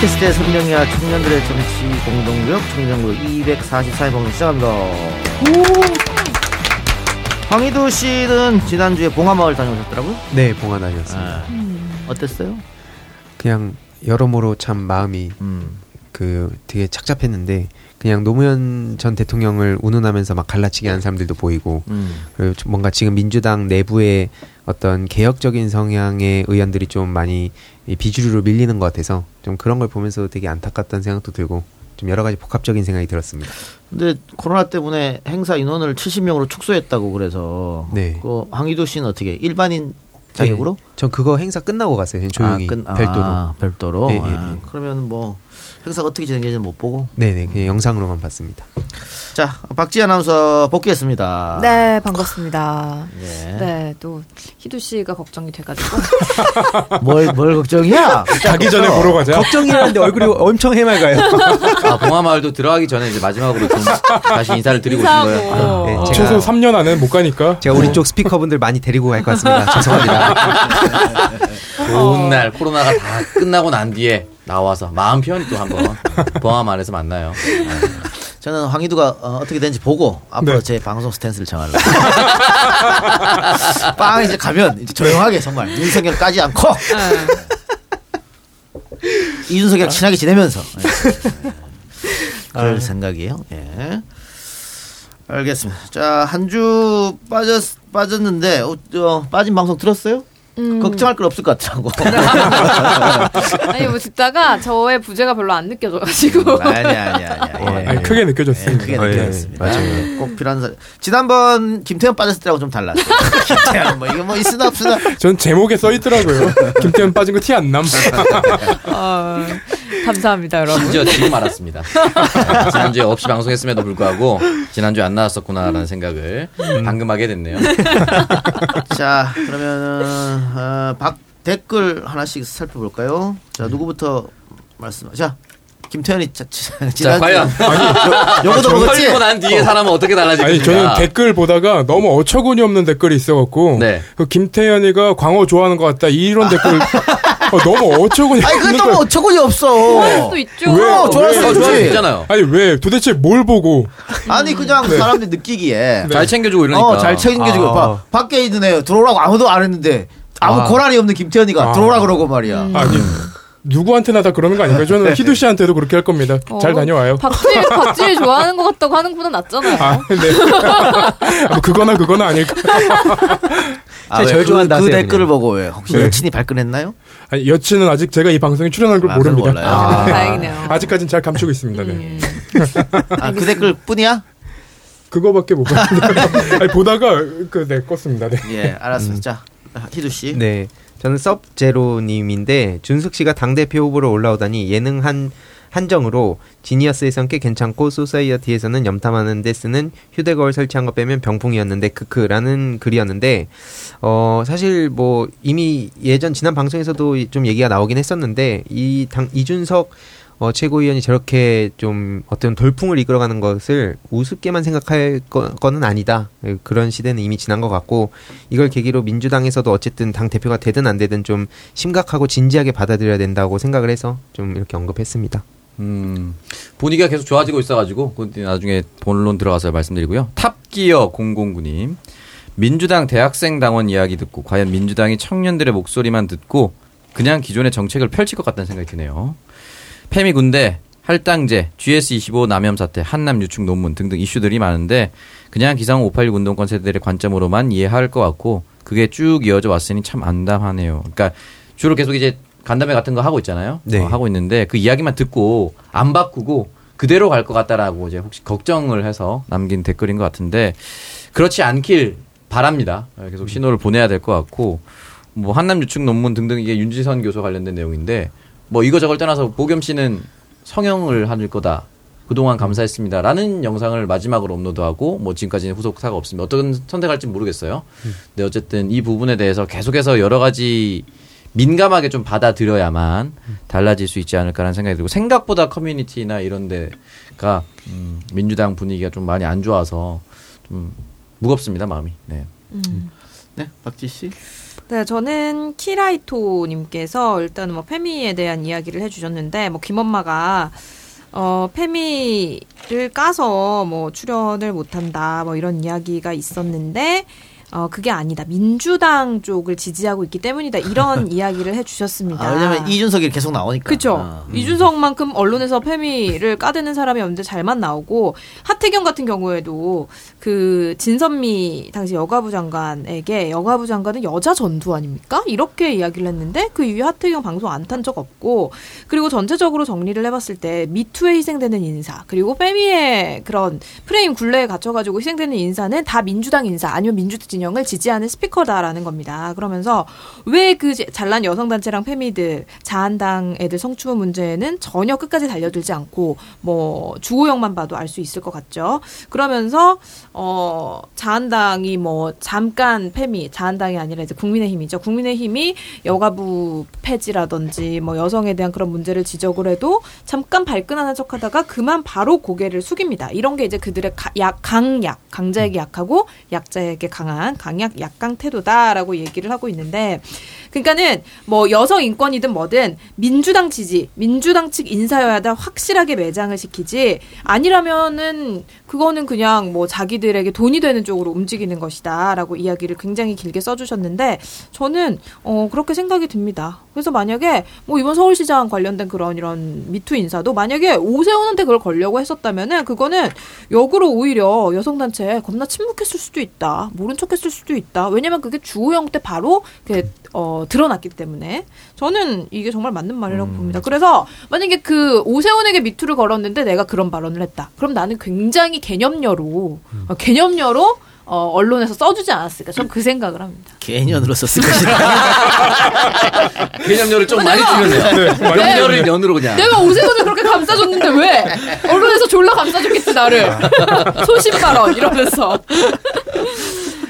팟캐스트의 선명이와 청년들의 정치 공동력 청정구 244회 방송 시작합니다. 황희도 씨는 지난주에 봉화마을 다녀오셨더라고요? 네, 봉화 다녔습니다. 아, 어땠어요? 그냥 여러모로 참 마음이 음. 그 되게 착잡했는데 그냥 노무현 전 대통령을 운운하면서 막 갈라치기 하는 사람들도 보이고 음. 그리고 좀 뭔가 지금 민주당 내부의 어떤 개혁적인 성향의 의원들이 좀 많이 이 비주류로 밀리는 것 같아서 좀 그런 걸 보면서 되게 안타깝다는 생각도 들고 좀 여러 가지 복합적인 생각이 들었습니다. 근데 코로나 때문에 행사 인원을 70명으로 축소했다고 그래서 네. 그 황희도 씨는 어떻게 일반인 자격으로? 네, 전 그거 행사 끝나고 갔어요. 그냥 조용히 아, 끝- 아, 별도로. 별도로. 네, 아. 그러면 뭐 행사가 어떻게 진행되는지 못 보고. 네네 그냥 영상으로만 봤습니다. 자, 박지 아나운서 복귀했습니다. 네, 반갑습니다. 예. 네, 또 희두 씨가 걱정이 돼가지고 뭘, 뭘 걱정이야? 가기 전에 보러 가자. 걱정이라는데 얼굴이 엄청 해맑아요. 아, 봉화마을도 들어가기 전에 이제 마지막으로 좀 다시 인사를 드리고 싶은 거예요. 인사하고 네, 제가- 최소 3년 안에는 못 가니까. 제가 우리 쪽 스피커분들 많이 데리고 갈 것 같습니다. 죄송합니다. 좋은 날 코로나가 다 끝나고 난 뒤에 나와서 마음 편히 또 한번 봉화마을에서 만나요. 저는 황희두가 어, 떻게 되는지 보고 앞으로 네. 제 방송 스탠스를 정할래요. 빵 이제 가면 이제 조용하게 정말 윤석열 까지 않고 이준석이랑 친하게 지내면서 예. 그럴 생각이에요. 예. 알겠습니다. 자 한 주 빠졌 빠졌는데 어, 어, 빠진 방송 들었어요? 음. 걱정할 건 없을 것 같더라고. 아니 뭐 듣다가 저의 부재가 별로 안 느껴져가지고 아니 아니 아니. 아니, 크게 예, 느껴졌습니다. 크게 어, 예, 느껴졌습니다. 맞아요. 꼭 필요한 사 지난번 김태현 빠졌을 때하고 좀 달랐어요. 김태현 뭐 이거 뭐 있으나 없으나 전 제목에 써 있더라고요. 김태현 빠진 거 티 안 남. 어, 감사합니다 여러분. 심지어 지금 알았습니다. 네, 지난주에 없이 방송했음에도 불구하고 지난주에 안 나왔었구나라는 생각을 방금 하게 됐네요. 자 그러면은 어, 박 댓글 하나씩 살펴볼까요? 자 누구부터 말씀? 자 김태현이 자, 지- 자, 과연 요거도 먹었지? 난 뒤에 사람은 어 떻게 달라지겠냐. 아니 저는 댓글 보다가 너무 어처구니 없는 댓글이 있어갖고 네. 그 김태현이가 광어 좋아하는 것 같다 이런 댓글 어, 너무 어처구니 아니 거. 또 어처구니 없어. 또 있죠. 왜? 어, 좋아할 수 어, 좋아할 수 있지. 있잖아요. 아니 왜 도대체 뭘 보고 아니 그냥 사람들이 느끼기에 잘 챙겨주고 이러니까. 어 잘 챙겨주고 아. 봐. 밖에 있는 애 들어오라고 아무도 안 했는데 아무 아. 고란이 없는 김태현이가 아. 들어오라 그러고 말이야. 아니 누구한테나 다 그러는 거 아닐까요? 저는 희두 씨한테도 그렇게 할 겁니다. 잘 어, 다녀와요. 박진이 박진이 좋아하는 것 같다고 하는 것보다 낫잖아요. 아, 네. 뭐 그거나 그거나 아닐까. 아, 절 좋아한다 그, 그 댓글을. 보고 왜 혹시 네. 여친이 발끈했나요? 아니, 여친은 아직 제가 이 방송에 출연할 걸 아, 모릅니다. 몰라요. 아, 다행이네요. 아직까진 잘 감추고 있습니다. 네. 음. 아, 그 댓글 뿐이야? 그거밖에 못 봤는데. 아니, 보다가 그, 네, 껐습니다. 네. 예, 알았습니다. 자, 희두 씨. 네. 저는 섭제로님인데 준숙 씨가 당 대표 후보로 올라오다니 예능 한 한정으로 지니어스에선 꽤 괜찮고 소사이어티에서는 염탐하는 데 쓰는 휴대거울 설치한 거 빼면 병풍이었는데 크크라는 글이었는데 어 사실 뭐 이미 예전 지난 방송에서도 좀 얘기가 나오긴 했었는데 이 당 이준석 어, 최고위원이 저렇게 좀 어떤 돌풍을 이끌어가는 것을 우습게만 생각할 거, 거는 아니다. 그런 시대는 이미 지난 것 같고 이걸 계기로 민주당에서도 어쨌든 당 대표가 되든 안 되든 좀 심각하고 진지하게 받아들여야 된다고 생각을 해서 좀 이렇게 언급했습니다. 음, 분위기가 계속 좋아지고 있어가지고 그 나중에 본론 들어가서 말씀드리고요. 탑기어 009님 민주당 대학생 당원 이야기 듣고 과연 민주당이 청년들의 목소리만 듣고 그냥 기존의 정책을 펼칠 것 같다는 생각이 드네요. 페미 군대, 할당제, GS25 남염 사태, 한남 유축 논문 등등 이슈들이 많은데 그냥 기상 586 운동권 세대들의 관점으로만 이해할 것 같고 그게 쭉 이어져 왔으니 참 안담하네요. 그러니까 주로 계속 이제 간담회 같은 거 하고 있잖아요. 네. 어, 하고 있는데 그 이야기만 듣고 안 바꾸고 그대로 갈 것 같다라고 이제 혹시 걱정을 해서 남긴 댓글인 것 같은데 그렇지 않길 바랍니다. 어, 계속 신호를 보내야 될 것 같고 뭐 한남 유축 논문 등등 이게 윤지선 교수 관련된 내용인데 뭐 이거 저걸 떠나서 보겸 씨는 성형을 할 거다. 그동안 감사했습니다 라는 영상을 마지막으로 업로드하고 뭐 지금까지는 후속 사가 없습니다. 어떤 선택할지 모르겠어요. 근데 어쨌든 이 부분에 대해서 계속해서 여러 가지 민감하게 좀 받아들여야만 달라질 수 있지 않을까라는 생각이 들고 생각보다 커뮤니티나 이런 데가 음, 민주당 분위기가 좀 많이 안 좋아서 좀 무겁습니다 마음이. 네. 음. 네, 박지 씨. 네, 저는 키라이토님께서 일단 뭐 페미에 대한 이야기를 해주셨는데 뭐 김엄마가 어 페미를 까서 뭐 출연을 못한다 뭐 이런 이야기가 있었는데 어 그게 아니다 민주당 쪽을 지지하고 있기 때문이다 이런 이야기를 해주셨습니다. 아, 왜냐면 이준석이 계속 나오니까. 그죠. 어. 이준석만큼 언론에서 페미를 까대는 사람이 없는데 잘만 나오고 하태경 같은 경우에도 그 진선미 당시 여가부 장관에게 여가부 장관은 여자 전두 아닙니까? 이렇게 이야기를 했는데 그 이후에 하태경 방송 안 탄 적 없고 그리고 전체적으로 정리를 해봤을 때 미투에 희생되는 인사 그리고 페미의 그런 프레임 굴레에 갇혀가지고 희생되는 인사는 다 민주당 인사 아니면 민주당 진영을 지지하는 스피커다라는 겁니다. 그러면서 왜 그 잘난 여성단체랑 페미들 자한당 애들 성추문 문제는 전혀 끝까지 달려들지 않고 뭐 주호영만 봐도 알 수 있을 것 같죠. 그러면서 어 자한당이 뭐 잠깐 페미 자한당이 아니라 이제 국민의힘이죠. 국민의힘이 여가부 폐지라든지 뭐 여성에 대한 그런 문제를 지적을 해도 잠깐 발끈하는 척하다가 그만 바로 고개를 숙입니다. 이런 게 이제 그들의 가, 약, 강약 강자에게 약하고 약자에게 강한 강약 약강 태도다라고 얘기를 하고 있는데 그러니까는 뭐 여성 인권이든 뭐든 민주당 지지, 민주당 측 인사여야 확실하게 매장을 시키지 아니라면은 그거는 그냥 뭐 자기들에게 돈이 되는 쪽으로 움직이는 것이다라고 이야기를 굉장히 길게 써주셨는데 저는 어 그렇게 생각이 듭니다. 그래서 만약에 뭐 이번 서울시장 관련된 그런 이런 미투 인사도 만약에 오세훈한테 그걸 걸려고 했었다면은 그거는 역으로 오히려 여성단체에 겁나 침묵했을 수도 있다. 모른 척했을 수도 있다. 왜냐면 그게 주호영 때 바로 그 어, 드러났기 때문에 저는 이게 정말 맞는 말이라고 봅니다. 그래서 만약에 그 오세훈에게 미투를 걸었는데 내가 그런 발언을 했다. 그럼 나는 굉장히 개념녀로 어, 개념녀로 어, 언론에서 써주지 않았을까. 전 그 생각을 합니다. 개년으로 썼을 것이다. 개념료를 좀 많이 주면요. 개념료를 연으로 그냥. 내가 오세훈을 그렇게 감싸줬는데 왜? 언론에서 졸라 감싸줬겠지 나를. 소신 발언 이러면서.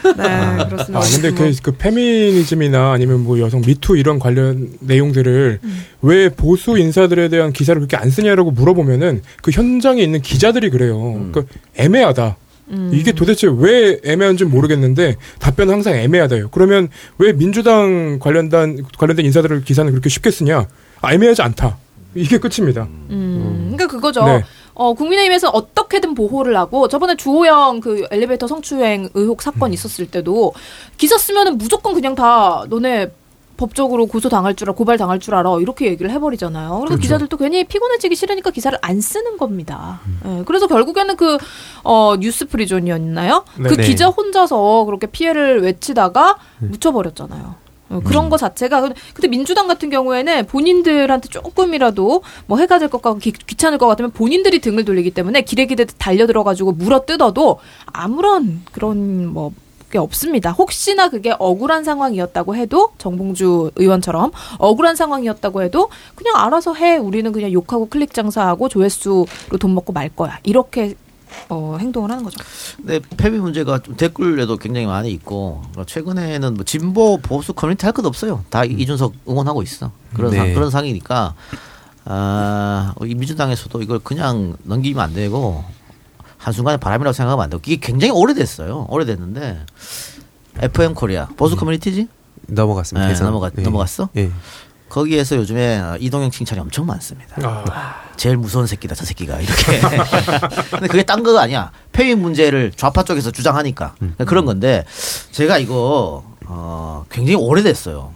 네 그렇습니다. 아, 근데 그, 그 페미니즘이나 아니면 뭐 여성 미투 이런 관련 내용들을 왜 보수 인사들에 대한 기사를 그렇게 안 쓰냐라고 물어보면은 그 현장에 있는 기자들이 그래요. 그 애매하다. 이게 도대체 왜 애매한지 모르겠는데 답변은 항상 애매하다요. 그러면 왜 민주당 관련된 관련된 인사들을 기사는 그렇게 쉽게 쓰냐? 아, 애매하지 않다. 이게 끝입니다. 음, 그러니까 그거죠. 네. 어, 국민의힘에서 어떻게든 보호를 하고 저번에 주호영 그 엘리베이터 성추행 의혹 사건 있었을 때도 기사 쓰면은 무조건 그냥 다 너네 법적으로 고소 당할 줄 알아, 고발 당할 줄 알아 이렇게 얘기를 해버리잖아요. 그래서 그렇죠. 기자들도 괜히 피곤해지기 싫으니까 기사를 안 쓰는 겁니다. 예, 그래서 결국에는 그 어, 뉴스 프리존이었나요? 네. 그 네. 기자 혼자서 그렇게 피해를 외치다가 묻혀버렸잖아요. 어, 그런 거 자체가 근데- 민주당 같은 경우에는 본인들한테 조금이라도 뭐 해가 될 것 같고 귀, 귀찮을 것 같으면 본인들이 등을 돌리기 때문에 기레 기대 달려 들어 가지고 물어 뜯어도 아무런 그런 뭐. 게 없습니다. 혹시나 그게 억울한 상황이었다고 해도 정봉주 의원처럼 억울한 상황이었다고 해도 그냥 알아서 해. 우리는 그냥 욕하고 클릭 장사하고 조회수로 돈 먹고 말 거야. 이렇게 어, 행동을 하는 거죠. 근데 페미 문제가 좀 댓글에도 굉장히 많이 있고 어, 최근에는 뭐 진보 보수 커뮤니티 할 것 없어요. 다 이준석 응원하고 있어. 그런 네. 상, 그런 상이니까 아, 이 민주당에서도 이걸 그냥 넘기면 안 되고 한순간에 바람이라고 생각하면 안 되고 이게 굉장히 오래됐어요. 오래됐는데 FM 코리아 보수 커뮤니티지? 넘어갔습니다. 네. 넘어갔- 넘어갔어? 예. 거기에서 요즘에 어, 이동형 칭찬이 엄청 많습니다. 아, 제일 무서운 새끼다 저 새끼가. 이렇게. 근데 그게 딴거 아니야. 폐위 문제를 좌파 쪽에서 주장하니까. 그런 건데 제가 이거 어 굉장히 오래됐어요.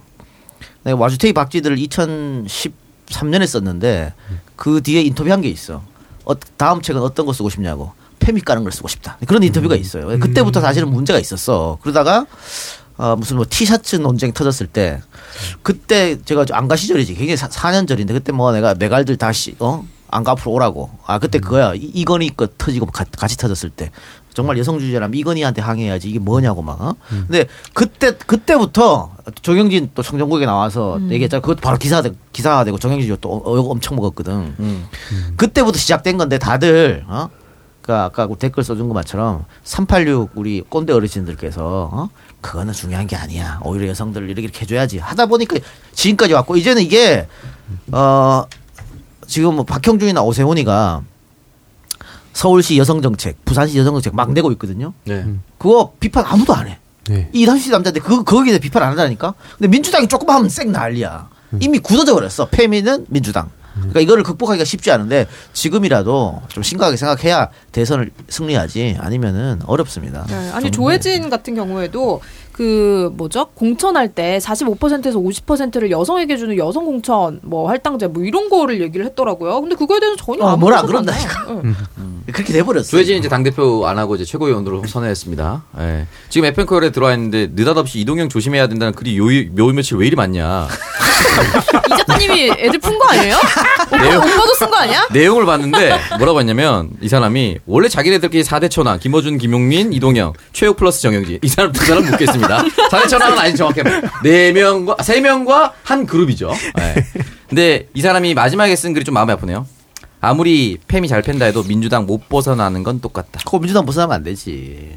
내가 와주테이 박쥐들을 2013년에 썼는데 그 뒤에 인터뷰한 게 있어. 어, 다음 책은 어떤 거 쓰고 싶냐고. 폐미 까는 걸 쓰고 싶다. 그런 인터뷰가 있어요. 그때부터 사실은 문제가 있었어. 그러다가 어, 무슨 뭐 티셔츠 논쟁 터졌을 때 그때 제가 안가 시절이지? 굉장히 사, 4년 전인데 그때 뭐 내가 메갈들 다시 어? 안가 앞으로 오라고. 아 그때 그거야. 이, 이건희 거 터지고 가- 같이 터졌을 때. 정말 여성주의자라면 이건희한테 항의해야지. 이게 뭐냐고 막 어? 근데 그때 그때부터 정영진 또 청정국에 나와서 얘기했잖아. 그것도 바로 기사 기사가 되고 정영진이 또 어, 엄청 먹었거든. 음. 그때부터 시작된 건데 다들 어? 그 아까 그 댓글 써준 것처럼 386 우리 꼰대 어르신들께서 어? 그거는 중요한 게 아니야. 오히려 여성들 이렇게 이렇게 해줘야지. 하다 보니까 지금까지 왔고 이제는 이게 어 지금 뭐 박형준이나 오세훈이가 서울시 여성정책, 부산시 여성정책 막 내고 있거든요. 네. 그거 비판 아무도 안 해. 네. 이 30대 남자인데 그 거기에 대해 비판 안 한다니까. 근데 민주당이 조금만 하면 쌩 난리야. 이미 굳어져 버렸어. 페미는 민주당. 그러니까 이거를 극복하기가 쉽지 않은데 지금이라도 좀 심각하게 생각해야 대선을 승리하지 아니면은 어렵습니다. 네, 아니 조혜진 같은 경우에도 그 뭐죠 공천할 때 45%에서 50%를 여성에게 주는 여성 공천 뭐 할당제 뭐 이런 거를 얘기를 했더라고요. 근데 그거에 대해서 전혀 어, 아무 뭐라 그런다니까. 네. 그렇게 돼버렸어. 조혜진 이제 당 대표 안 하고 이제 최고위원으로 선회했습니다. 예. 지금 에펜컬에 들어와 있는데 느닷없이 이동형 조심해야 된다는 글이 요, 요 며칠 왜 이리 많냐. 이 작가님이 애들 푼 거 아니에요? 내용- 오빠, 오빠도 쓴 거 아니야? 내용을 봤는데 뭐라고 했냐면 이 사람이 원래 자기네들끼리 4대 천왕 김어준, 김용민, 이동영, 최욱 플러스 정영진 이 사람 두 사람 묻겠습니다. 4대 천왕은 아니 정확히 네 명과 세 명과 한 그룹이죠. 예. 근데 이 사람이 마지막에 쓴 글이 좀 마음이 아프네요. 아무리 팸이 잘 팬다 해도 민주당 못 벗어나는 건 똑같다. 그거 민주당 벗어나면 안 되지.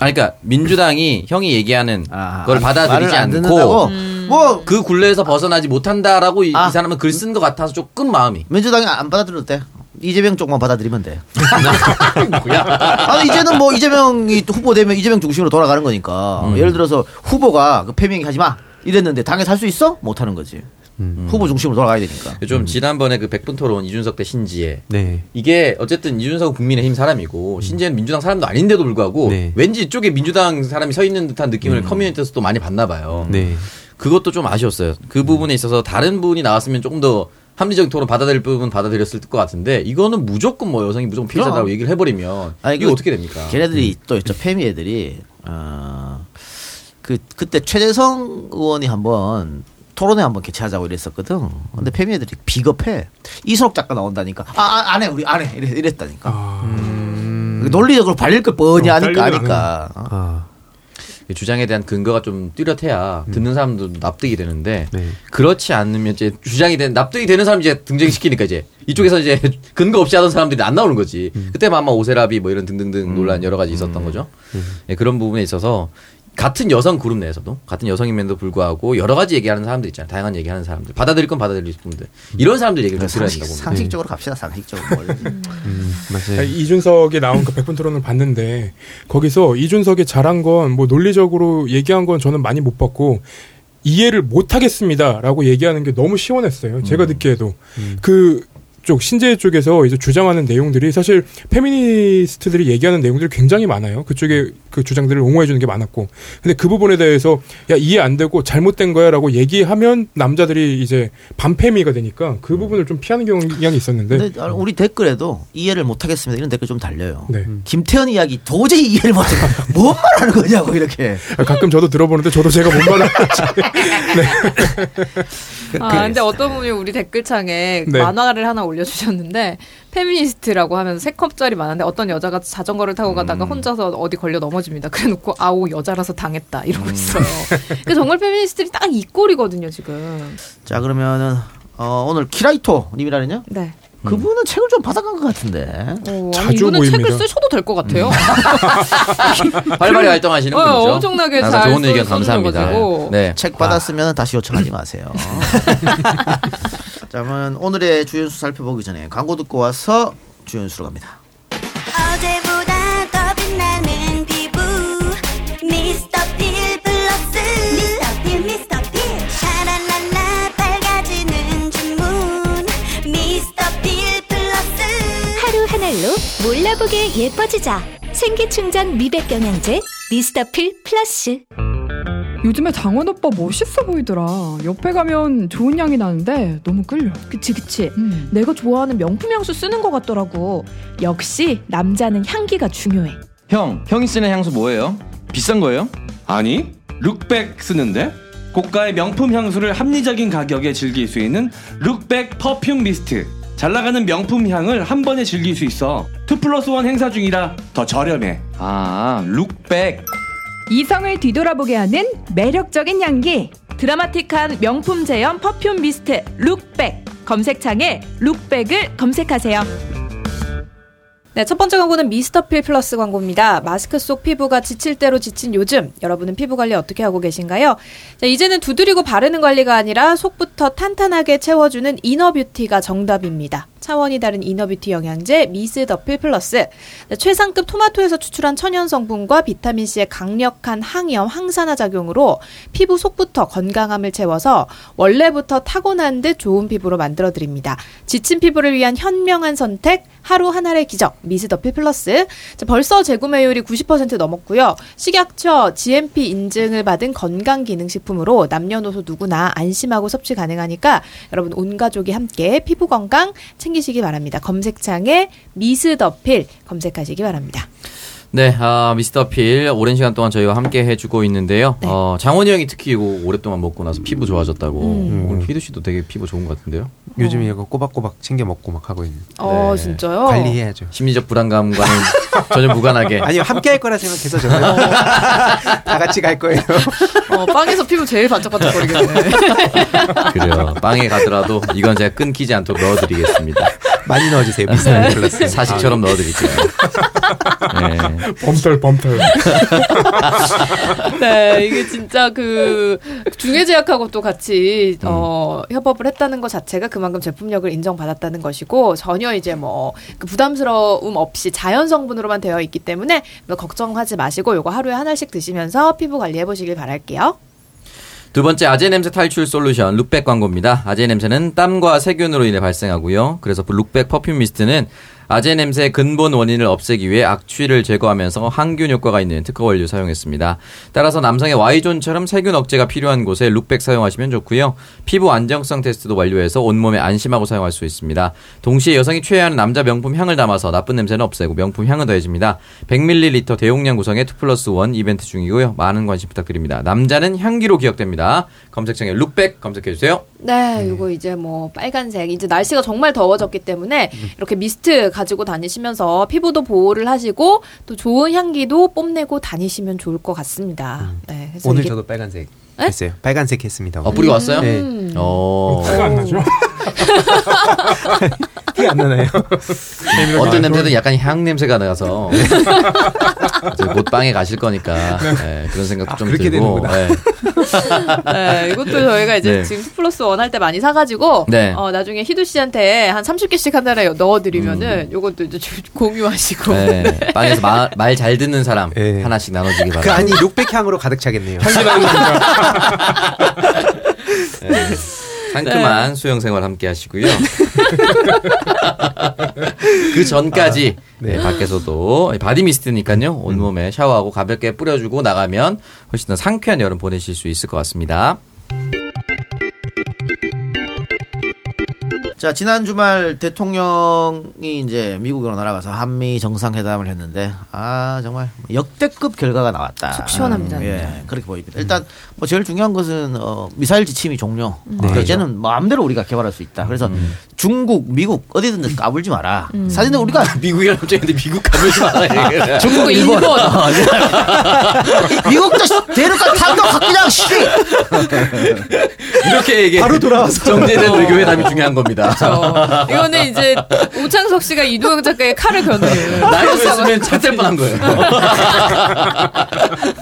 아, 그러니까 민주당이 형이 얘기하는 아, 그걸 안- 받아들이지 말을 안 않고 듣는다고? 뭐그 굴레에서 벗어나지 못한다라고 이, 아. 이 사람은 글 쓴 것 같아서 조금 마음이. 민주당이 안 받아들여도 돼. 이재명 쪽만 받아들이면 돼. 뭐야? 아니 이제는 뭐 이재명이 또 후보 되면 이재명 중심으로 돌아가는 거니까 음. 예를 들어서 후보가 그 패밍 하지 마 이랬는데 당에 살 수 있어? 못 하는 거지. 음. 후보 중심으로 돌아가야 되니까. 좀 지난번에 그 백분 토론 이준석 대 신지혜 네. 이게 어쨌든 이준석은 국민의힘 사람이고 신지혜는 민주당 사람도 아닌데도 불구하고 네. 왠지 이쪽에 민주당 사람이 서 있는 듯한 느낌을 커뮤니티에서 또 많이 받나 봐요. 네. 그것도 좀 아쉬웠어요. 그 부분에 있어서 다른 분이 나왔으면 조금 더 합리적인 토론 받아들일 부분 받아들였을 것 같은데 이거는 무조건 뭐 여성이 무조건 피해자라고 그럼. 얘기를 해버리면 아니, 이게 그 어떻게 됩니까? 걔네들이 또 있죠. 패미 애들이 어 그 그때 최재성 의원이 한번 토론회 한번 개최하자고 이랬었거든. 근데 패미 애들이 비겁해. 이선옥 작가 나온다니까. 아, 안 해, 우리 안 해. 이랬, 이랬다니까. 아, 논리적으로 발릴 걸 뻔히 어, 아니까, 아니까. 어. 아. 주장에 대한 근거가 좀 뚜렷해야 듣는 사람도 납득이 되는데 네. 그렇지 않으면 이제 주장이 된 납득이 되는 사람 이제 등장시키니까 이제 이쪽에서 이제 근거 없이 하던 사람들이 안 나오는 거지. 그때만 아마 오세라비 뭐 이런 등등등 논란 여러 가지 있었던 거죠. 예, 그런 부분에 있어서 같은 여성 그룹 내에서도 같은 여성임에도 불구하고 여러 가지 얘기하는 사람들 있잖아요. 다양한 얘기하는 사람들. 받아들일 건 받아들일 분들. 이런 사람들 얘기를 좀 들어야 상식, 된다고. 상식적으로 갑시다, 상식적으로. 뭘. 음, 맞아요. 이준석이 나온 그 백분 토론을 봤는데 거기서 이준석이 잘한 건 뭐 논리적으로 얘기한 건 저는 많이 못 봤고 이해를 못 하겠습니다라고 얘기하는 게 너무 시원했어요. 제가 듣기에도 그 쪽 신재 쪽에서 이제 주장하는 내용들이 사실 페미니스트들이 얘기하는 내용들이 굉장히 많아요. 그쪽에 그 주장들을 옹호해 주는 게 많았고. 근데 그 부분에 대해서 야 이해 안 되고 잘못된 거야라고 얘기하면 남자들이 이제 반페미가 되니까 그 부분을 좀 피하는 경향이 있었는데 근데 아, 우리 댓글에도 이해를 못 하겠습니다. 이런 댓글 좀 달려요. 네. 김태현 이야기 도저히 이해를 못해. 뭔 말하는 거냐고 이렇게. 가끔 저도 들어보는데 저도 제가 뭔 말을 아, 근데 어떤 분이 우리 댓글창에 네. 만화를 하나 올려 주셨는데, 페미니스트라고 하면서 세 컵짜리 많은데 어떤 여자가 자전거를 타고 가다가 혼자서 어디 걸려 넘어집니다. 그래 놓고, 아우, 여자라서 당했다. 이러고 있어요. 그 정말 페미니스트들이 딱 이 꼴이거든요, 지금. 자 그러면은 어, 오늘 키라이토 님이라 그랬냐? 네. 그분은 책을 좀 받아간 것 같은데. 어, 아니, 자주 이분은 보입니다. 책을 쓰셔도 될 것 같아요. 활발히 활동하시는 어, 분이죠. 엄청나게 항상 잘 좋은 의견 써- 감사합니다. 써주셔가지고. 네. 책 받았으면 다시 요청하지 마세요. 자, 그러면 오늘의 주연수 살펴보기 전에 광고 듣고 와서 주연수로 갑니다. 어제보다 알로 몰라보게 예뻐지자. 생기충전 미백 영양제 미스터필 플러스. 요즘에 장원 오빠 멋있어 보이더라. 옆에 가면 좋은 향이 나는데 너무 끌려. 그치, 그치. 음. 내가 좋아하는 명품 향수 쓰는 것 같더라고. 역시 남자는 향기가 중요해. 형, 형이 쓰는 향수 뭐예요? 비싼 거예요? 아니, 룩백 쓰는데? 고가의 명품 향수를 합리적인 가격에 즐길 수 있는 룩백 perfume mist. 잘 나가는 명품 향을 한 번에 즐길 수 있어. 2 플러스 1 행사 중이라 더 저렴해. 아, 룩백. 이성을 뒤돌아보게 하는 매력적인 향기. 드라마틱한 명품 제형 perfume mist 룩백. 검색창에 룩백을 검색하세요. 네, 첫 번째 광고는 미스터필 플러스 광고입니다. 마스크 속 피부가 지칠 대로 지친 요즘 여러분은 피부 관리 어떻게 하고 계신가요? 자, 이제는 두드리고 바르는 관리가 아니라 속부터 탄탄하게 채워주는 inner beauty가 정답입니다. 차원이 다른 inner beauty 영양제 미스 더필 플러스 네, 최상급 토마토에서 추출한 천연 성분과 비타민 C의 강력한 항염 항산화 작용으로 피부 속부터 건강함을 채워서 원래부터 타고난 듯 좋은 피부로 만들어 드립니다. 지친 피부를 위한 현명한 선택 하루 하나의 기적 미스 더필 플러스 자, 벌써 재구매율이 90% 넘었고요. 식약처 GMP 인증을 받은 건강기능식품으로 남녀노소 누구나 안심하고 섭취 가능하니까 여러분 온 가족이 함께 피부 건강 챙 기시기 바랍니다. 검색창에 미스 더필 검색하시기 바랍니다. 네, 아, 미스터 필 오랜 시간 동안 저희와 함께 해주고 있는데요. 네. 어, 장원이 형이 특히 이거 오랫동안 먹고 나서 피부 좋아졌다고. 음. 오늘 희두 씨도 되게 피부 좋은 것 같은데요. 요즘에 이거 꼬박꼬박 챙겨 먹고 막 하고 있는. 어 네. 진짜요? 관리해야죠. 심리적 불안감과는 전혀 무관하게. 아니요 함께 할 거라 생각해서 저는 다 같이 갈 거예요. 어, 빵에서 피부 제일 반짝반짝거리겠네. 그래요. 빵에 가더라도 이건 제가 끊기지 않도록 넣어드리겠습니다. 많이 넣어주세요. 미스터 플러스. 사식처럼 넣어드릴게요. 네. 범털 범털. 네, 이게 진짜 그 중외제약하고 또 같이 어 협업을 했다는 것 자체가 그만큼 제품력을 인정받았다는 것이고 전혀 이제 뭐 그 부담스러움 없이 자연 성분으로만 되어 있기 때문에 뭐 걱정하지 마시고 요거 하루에 하나씩 드시면서 피부 관리해 보시길 바랄게요. 두 번째 아재 냄새 탈출 솔루션 룩백 광고입니다. 아재 냄새는 땀과 세균으로 인해 발생하고요. 그래서 룩백 perfume mist는 아재 냄새의 근본 원인을 없애기 위해 악취를 제거하면서 항균 효과가 있는 특허 원료 사용했습니다. 따라서 남성의 Y존처럼 세균 억제가 필요한 곳에 룩백 사용하시면 좋고요. 피부 안정성 테스트도 완료해서 온몸에 안심하고 사용할 수 있습니다. 동시에 여성이 취해야 하는 남자 명품 향을 담아서 나쁜 냄새는 없애고 명품 향은 더해집니다. 100ml 대용량 구성의 2 플러스 1 이벤트 중이고요. 많은 관심 부탁드립니다. 남자는 향기로 기억됩니다. 검색창에 룩백 검색해주세요. 네, 이거 이제 뭐 빨간색 이제 날씨가 정말 더워졌기 때문에 이렇게 미스트 가지고 다니시면서 피부도 보호를 하시고 또 좋은 향기도 뽐내고 다니시면 좋을 것 같습니다. 네, 그래서 오늘 이게 저도 빨간색 에? 했어요. 빨간색 했습니다. 어, 뿌리가 왔어요? 네. 음. 어. 티가 안 나죠? 티 안 나나요? 어떤 냄새든 약간 향 냄새가 나서 곧 빵에 가실 거니까 네, 그런 생각도 아, 좀 그렇게 들고 되는구나. 네. 네, 이것도 저희가 이제 네. 지금 2 플러스 1 할 때 많이 사가지고 네. 어, 나중에 희두 씨한테 한 30개씩 한 달에 넣어드리면은 요것도 이제 주- 공유하시고 음. 네, 빵에서 말 잘 듣는 사람 네. 하나씩 나눠주기 그 바랍니다. 안이 룩백 향으로 가득 차겠네요. 네. 상큼한 수형 생활 함께 하시고요. 그 전까지 네, 밖에서도 body mist니까요. 온몸에 샤워하고 가볍게 뿌려주고 나가면 훨씬 더 상쾌한 여름 보내실 수 있을 것 같습니다. 자 지난 주말 대통령이 이제 미국으로 날아가서 한미 정상회담을 했는데 아 정말 역대급 결과가 나왔다. 속 시원합니다, 음, 예, 진짜. 그렇게 보입니다. 일단 뭐 제일 중요한 것은 어, 미사일 지침이 종료. 네. 어, 이제는 마음대로 우리가 개발할 수 있다. 그래서 중국, 미국 어디든 까불지 마라. 음. 사실은 우리가 미국이랑 근데 미국 가면서 말아요. 중국, 일본. 어, 미국도 대륙간 탄도 그냥 씨. 이렇게 얘기해. 바로 돌아와서 정제된 외교회담이 중요한 겁니다. 어, 이거는 이제 오창석 씨가 이두영 작가의 칼을 겨누는 나였으면 찼을 뻔한 거예요.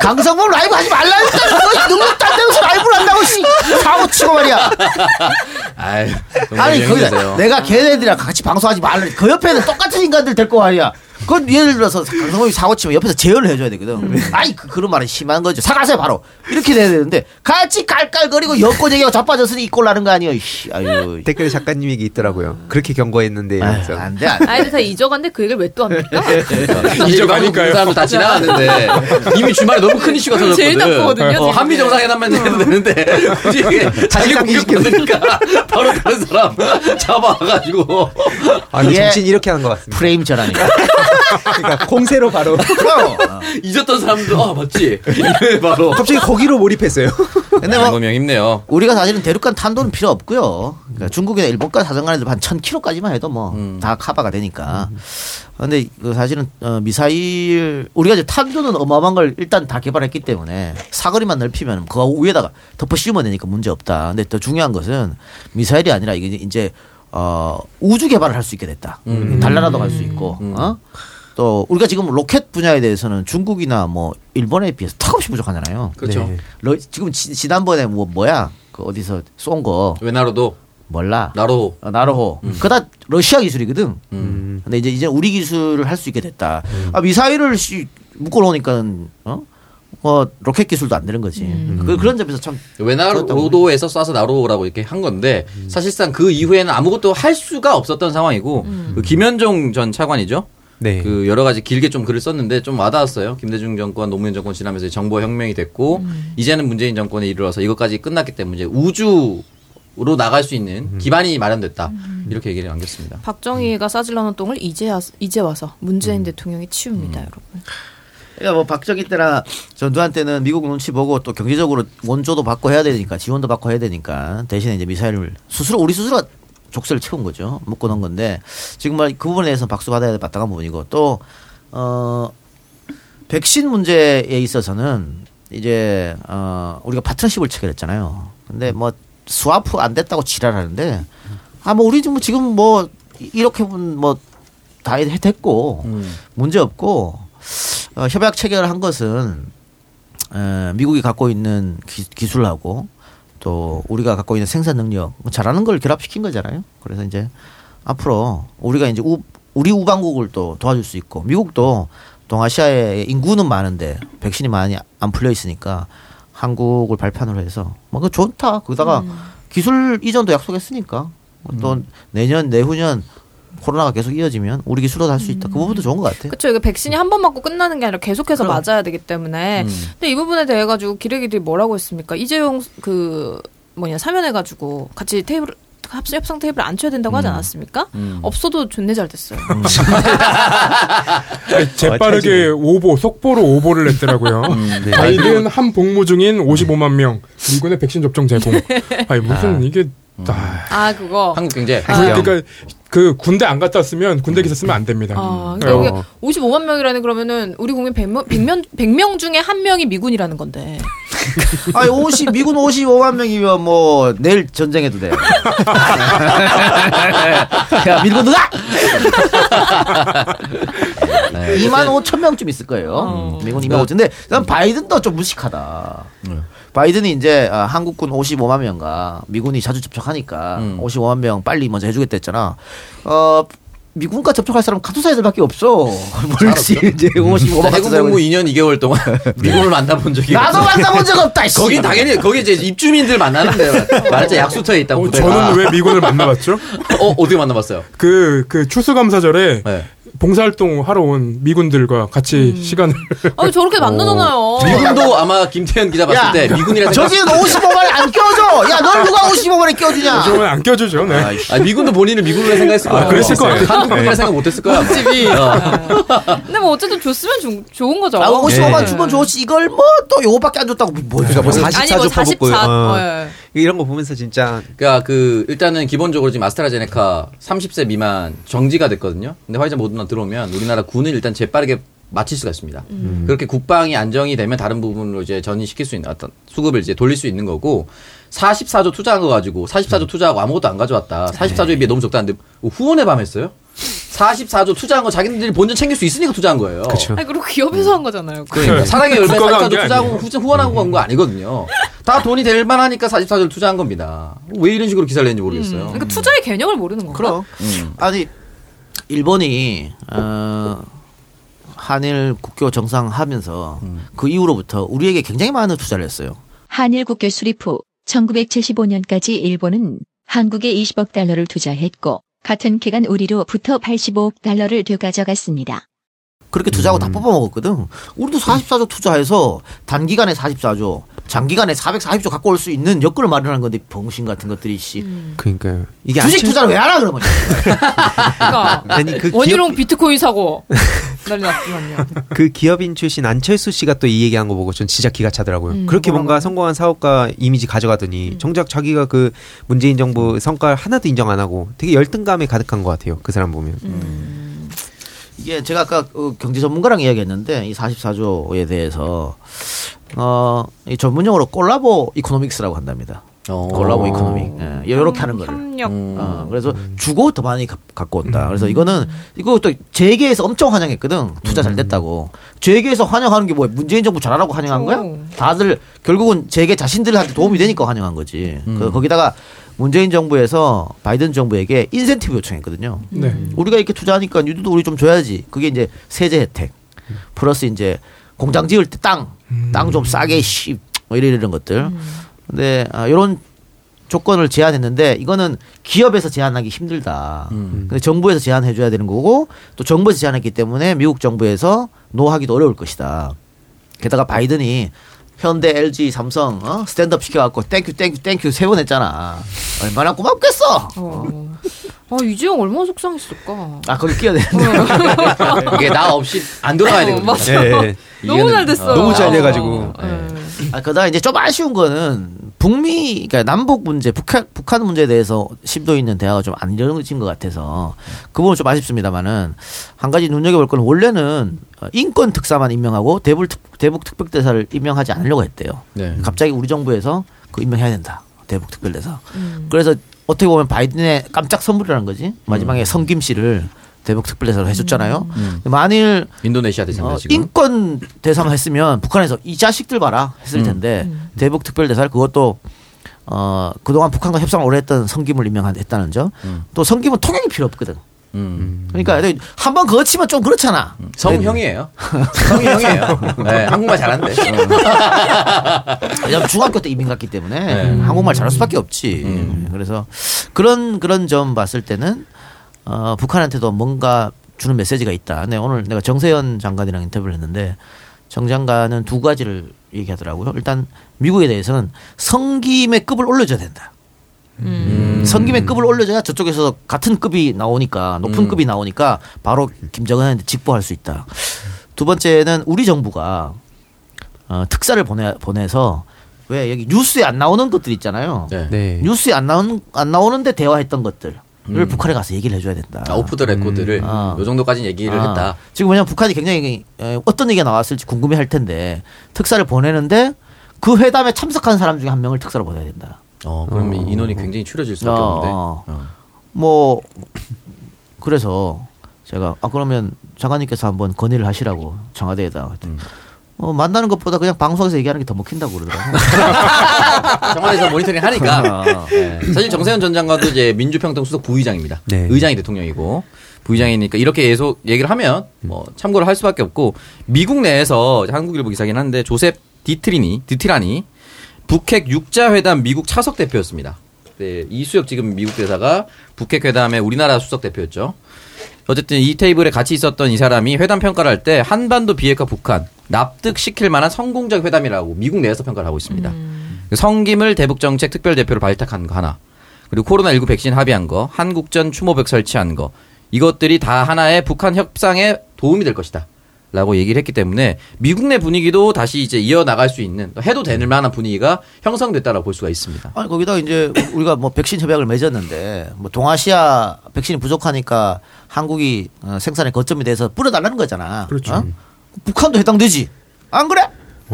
강성범 라이브 하지 말라니까 너 능력 딴 데서 라이브를 한다고 씨 사고 치고 말이야. 아유, 아니 힘드세요. 내가 걔네들이랑 같이 방송하지 말라. 그 옆에는 똑같은 인간들 될 거 아니야. 그건 예를 들어서 강성범이 사고 치면 옆에서 제어를 해줘야 되거든. 음. 아니 그, 그런 말은 심한 거죠. 사과하세요 바로. 이렇게 돼야 되는데 같이 깔깔거리고 여권 얘기하고 자빠졌으니 이꼴 나는 거 아니에요. 씨, 아유. 댓글에 작가님이 있더라고요. 그렇게 경고했는데. 안돼 안돼. 아이들 다 잊어갔는데 그 얘기를 왜 또 합니까? 이적하니까요. 사람도 다 지나갔는데 이미 주말에 너무 큰 이슈가 터졌거든. 제일 나쁘거든요, 어. 한미 정상회담만 해도 되는데 굳이 자기 공격받으니까 바로 다른 사람 잡아가지고 아, 근데 이게- 정신 이렇게 하는 것 같습니다. 프레임 전환이니까. 그러니까 공세로 바로. 잊었던 사람도 아 맞지 바로. 갑자기 거기로 몰입했어요. 근데 뭐형 힘내요. 우리가 사실은 대륙간 탄도는 필요 없고요. 그러니까 중국이나 일본까지 자전거에도 한 1000km까지만 해도 뭐다 커버가 되니까. 근데 그 사실은 어, 미사일 우리가 이제 탄도는 어마어마한 걸 일단 다 개발했기 때문에 사거리만 넓히면 그 위에다가 덮어 씌우면 되니까 문제 없다. 근데 더 중요한 것은 미사일이 아니라 이게 이제 어, 우주 개발을 할 수 있게 됐다. 달나라도 갈 수 있고. 어? 또 우리가 지금 로켓 분야에 대해서는 중국이나 뭐 일본에 비해서 턱없이 부족하잖아요. 그렇죠. 네. 러- 지금 지, 지난번에 뭐 뭐야 그 어디서 쏜 거 외나로도 몰라. 나로 어, 나로호. 그다 러시아 기술이거든. 음. 근데 이제 이제 우리 기술을 할 수 있게 됐다. 아 미사일을 씨 묶어놓으니까 어? 뭐 로켓 기술도 안 되는 거지. 그, 그런 점에서 참 외나로도에서 쏴서 나로라고 이렇게 한 건데 사실상 그 이후에는 아무것도 할 수가 없었던 상황이고 그 김현종 전 차관이죠. 네. 그 여러 가지 길게 좀 글을 썼는데 좀 와닿았어요. 김대중 정권, 노무현 정권 지나면서 정보 혁명이 됐고 이제는 문재인 정권에 이르러서 이것까지 끝났기 때문에 이제 우주 로 나갈 수 있는 기반이 마련됐다. 이렇게 얘기를 남겼습니다. 박정희가 싸질러놓은 똥을 이제, 와서 문재인 대통령이 치웁니다, 여러분. 그러니까 뭐 박정희 때나 전두환 때는 미국 눈치 보고 또 경제적으로 원조도 받고 해야 되니까 지원도 받고 해야 되니까 대신에 이제 미사일을 스스로 우리 스스로 족쇄를 채운 거죠. 묶어 놓은 건데 지금 말 그 부분에 대해서 박수 받아야 될 마땅한 부분이고 또 어 백신 문제에 있어서는 이제 어 우리가 파트너십을 체결했잖아요. 근데 뭐 스와프 안 됐다고 지랄하는데 아 뭐 우리 지금 지금 뭐 이렇게 뭐 다 됐고 문제 없고 어, 협약 체결한 것은 에, 미국이 갖고 있는 기, 술하고 또 우리가 갖고 있는 생산 능력 뭐 잘하는 걸 결합시킨 거잖아요. 그래서 이제 앞으로 우리가 이제 우, 우리 우방국을 또 도와줄 수 있고 미국도 동아시아에 인구는 많은데 백신이 많이 안 풀려 있으니까 한국을 발판으로 해서 뭐그 좋다. 거기다가 기술 이전도 약속했으니까 또 내년 내후년 코로나가 계속 이어지면 우리 기술로 할수 있다. 그 부분도 좋은 것 같아요. 그쵸. 이거 백신이 한 번 맞고 끝나는 게 아니라 계속해서 그럼. 맞아야 되기 때문에. 근데 이 부분에 대해 가지고 기레기들이 뭐라고 했습니까? 이재용 그 뭐냐 사면해 가지고 같이 테이블 합- 협상 테이블 앉혀야 된다고 하지 않았습니까? 없어도 존내 잘 됐어요. 아니, 재빠르게 오보, 속보로 오보를 냈더라고요. 네. 바이든 한 복무 중인 55만 명, 미군의 백신 접종 제공. 아니, 무슨, 이게, 아, 아 그거. 한국 경제. 그, 그러니까 그 군대 안 갔다 왔으면 군대 기사 쓰면 안 됩니다. 아, 어. 그러니까 이게 55만 명이라는 그러면은 우리 국민 100명, 100명, 100명 중에 한 명이 미군이라는 건데. 아니 50 미군 55만 명이면 뭐 내일 전쟁해도 돼. 야 미군 누가? 네, 2만 5천 명쯤 있을 거예요. 어. 음, 미군 2만 5천. 근데 난 바이든도 좀 무식하다. 바이든이 이제 아, 한국군 55만 명과 미군이 자주 접촉하니까 음. 55만 명 빨리 먼저 해주겠다 했잖아. 어 미군과 접촉할 사람 카투사 애들밖에 없어. 뭘지 이제 55만 해군 복무 2년 2개월 동안 미국을 만나본 적이 나도 없어요. 만나본 적 없다. 씨. 거긴 당연히 거기 이제 입주민들 만나는데 말했자 약수터에 있다 어, 부대가. 저는 왜 미군을 만나봤죠? 어 어떻게 만나봤어요? 그, 그 추수감사절에 네. 봉사활동 하러 온 미군들과 같이 시간을. 아 저렇게 만나잖아요. 미군도 아마 김태현 기자 봤을 야, 때 미군이라 생각. 저기는 55만에 안 껴줘. 야, 널 누가 55만에 껴주냐? 저는 안 껴주죠, 네. 아 미군도 본인을 미군으로 생각했을 거야. 아, 그랬을 거예요. 한국군이라 네. 생각 못했을 거야. 집이. 어. 근데 뭐 어쨌든 줬으면 주- 좋은 거죠. 아, 55만 네. 주면 좋지. 이걸 뭐 또 요거밖에 안 줬다고 뭐 그러니까 뭐뭐 44조 아니 뭐 44. 퍼붓고요. 어. 어, 예. 이런 거 보면서 진짜 그러니까 그 일단은 기본적으로 지금 아스트라제네카 30세 미만 정지가 됐거든요. 근데 화이자 모더나 들어오면 우리나라 군을 일단 재빠르게 마칠 수가 있습니다. 그렇게 국방이 안정이 되면 다른 부분으로 이제 전이시킬 수 있는 어떤 수급을 이제 돌릴 수 있는 거고 44조 투자한 거 가지고 44조 투자하고 아무것도 안 가져왔다. 44조에 비해 너무 적다는데 후원의 밤 했어요? 44조 투자한 거 자기들이 본전 챙길 수 있으니까 투자한 거예요. 그렇죠. 아니 그리고 기업에서 한 거잖아요. 그러니까 사랑의 열매 국가가 한 44조 게 투자하고 아니에요. 후- 후원하고 간 거 아니거든요. 다 돈이 될 만하니까 44조를 투자한 겁니다. 왜 이런 식으로 기사를 냈는지 모르겠어요. 그러니까 투자의 개념을 모르는 건가? 그럼. 음. 아니, 일본이, 어, 한일 국교 정상하면서 그 이후로부터 우리에게 굉장히 많은 투자를 했어요. 한일 국교 수립 후 1975년까지 일본은 한국에 20억 달러를 투자했고 같은 기간 우리로부터 85억 달러를 되가져갔습니다. 그렇게 투자하고 다 뽑아먹었거든. 우리도 44조 투자해서 단기간에 44조, 장기간에 440조 갖고 올 수 있는 여건을 마련한 건데 병신 같은 것들이 씨. 그러니까요. 이게 주식 안철- 투자를 왜 하나 그러면? 그러니까 아니 그 기업, 원희룡 비트코인 사고 난리 났지만요. 그 기업인 출신 안철수 씨가 또 이 얘기한 거 보고 전 진짜 기가 차더라고요. 음, 그렇게? 뭔가 성공한 사업가 이미지 가져가더니 정작 자기가 그 문재인 정부 성과를 하나도 인정 안 하고 되게 열등감에 가득한 것 같아요. 그 사람 보면. 이게 제가 아까 어, 경제 전문가랑 이야기했는데 이 44조에 대해서 어, 이 전문용어로 collabo economics라고 한답니다. 어. collabo economic. 예, 이렇게 하는 거를. 협력. 어, 그래서 주고 더 많이 가- 갖고 온다. 그래서 이거는 이거 또 재계에서 엄청 환영했거든. 투자 잘 됐다고. 재계에서 환영하는 게 뭐야? 문재인 정부 잘하라고 환영한 거야? 그렇죠. 다들 결국은 재계 자신들한테 도움이 되니까 환영한 거지. 그 거기다가 문재인 정부에서 바이든 정부에게 인센티브 요청했거든요. 네. 우리가 이렇게 투자하니까 니들도 우리 좀 줘야지. 그게 이제 세제 혜택 플러스 이제 공장 지을 때 땅 땅 좀 싸게 씨뭐 이런 이런 것들. 근데 아, 이런 조건을 제안했는데 이거는 기업에서 제안하기 힘들다. 음. 근데 정부에서 제안해 줘야 되는 거고 또 정부에서 제안했기 때문에 미국 정부에서 no하기도 어려울 것이다. 게다가 바이든이 현대, LG, 삼성 어? stand up 시켜갖고 thank you thank you thank you 세 번 했잖아. 얼마나 고맙겠어. 어. 아 이재용 얼마나 속상했을까. 아 거기 끼어내는데. 이게 나 없이 안 돌아가야 어, 되거든요. 맞아. 예. 너무 잘 됐어. 너무 잘 돼가지고. 어, 아, 그러다 이제 좀 아쉬운 거는 북미, 그러니까 남북 문제, 북한, 북한 문제에 대해서 심도 있는 대화가 좀 안 이루어진 것 같아서 그 부분 좀 아쉽습니다만은 한 가지 눈여겨볼 건 원래는 어, 인권 특사만 임명하고 대북, 특- 대북 특별대사를 임명하지 않으려고 했대요. 네. 갑자기 우리 정부에서 그 임명해야 된다. 대북 특별대사. 음. 그래서 어떻게 보면 바이든의 깜짝 선물이라는 거지. 마지막에 성김 씨를 대북 특별대사로 해줬잖아요. 음. 만일 인도네시아 대사입니다 어. 인권 대사만 했으면 북한에서 이 자식들 봐라 했을 음. 텐데 대북 특별대사를 그것도 어 그동안 북한과 협상을 오래 했던 성김을 임명했다는 점. 음. 또 성김은 통역이 필요 없거든. 음. 그러니까 한 번 거치면 좀 그렇잖아. 성형이에요. 성이 형이에요. 네, 한국말 잘한대. 왜냐면 중학교 때 이민 갔기 때문에 네. 한국말 잘할 수밖에 없지. 음. 그래서 그런 그런 점 봤을 때는 어, 북한한테도 뭔가 주는 메시지가 있다. 네, 오늘 내가 정세현 장관이랑 인터뷰를 했는데 정 장관은 두 가지를 얘기하더라고요. 일단 미국에 대해서는 성김의 급을 올려줘야 된다. 음. 성김의 급을 올려줘야 저쪽에서 같은 급이 나오니까 높은 음. 급이 나오니까 바로 김정은한테 직보할 수 있다. 두 번째는 우리 정부가 어, 특사를 보내 보내서 왜 여기 뉴스에 안 나오는 것들 있잖아요. 네. 네. 뉴스에 안 나오는 안 나오는데 대화했던 것들 을 음. 북한에 가서 얘기를 해줘야 된다. 아, off the record를 아. 요 정도까지 얘기를 아, 했다. 지금 왜냐면 북한이 굉장히 에, 어떤 얘기가 나왔을지 궁금해 할 텐데 특사를 보내는데 그 회담에 참석한 사람 중에 한 명을 특사로 보내야 된다. 어, 그럼 이 인원이 굉장히 줄여질 수밖에 어, 없는데. 어. 어. 뭐 그래서 제가 아 그러면 장관님께서 한번 건의를 하시라고 청와대에다 음. 어, 만나는 것보다 그냥 방송에서 얘기하는 게 더 먹힌다고 그러더라고. 청와대에서 모니터링 하니까. 어. 네. 사실 정세현 전 장관도 이제 민주평등 수석 부의장입니다. 네. 의장이 대통령이고 부의장이니까 이렇게 계속 얘기를 하면 뭐 참고를 할 수밖에 없고 미국 내에서 한국일보 기사긴 한데 조셉 디트리니 디티라니 북핵 육자 회담 미국 차석 대표였습니다. 네, 이수혁 지금 미국 대사가 북핵 회담의 우리나라 수석 대표였죠. 어쨌든 이 테이블에 같이 있었던 이 사람이 회담 평가를 할 때 한반도 비핵화 북한 납득시킬 만한 성공적 회담이라고 미국 내에서 평가를 하고 있습니다. 성김을 대북정책 특별대표로 발탁한 거 하나. 그리고 코로나19 백신 합의한 거, 한국전 추모벽 설치한 거. 이것들이 다 하나의 북한 협상에 도움이 될 것이다. 라고 얘기를 했기 때문에 미국 내 분위기도 다시 이제 이어나갈 수 있는 또 해도 될 만한 분위기가 형성됐다라고 볼 수가 있습니다. 아니 거기다 이제 우리가 뭐 백신 협약을 맺었는데 뭐 동아시아 백신이 부족하니까 한국이 어, 생산의 거점이 돼서 뿌려달라는 거잖아. 그렇죠. 어? 북한도 해당되지. 안 그래?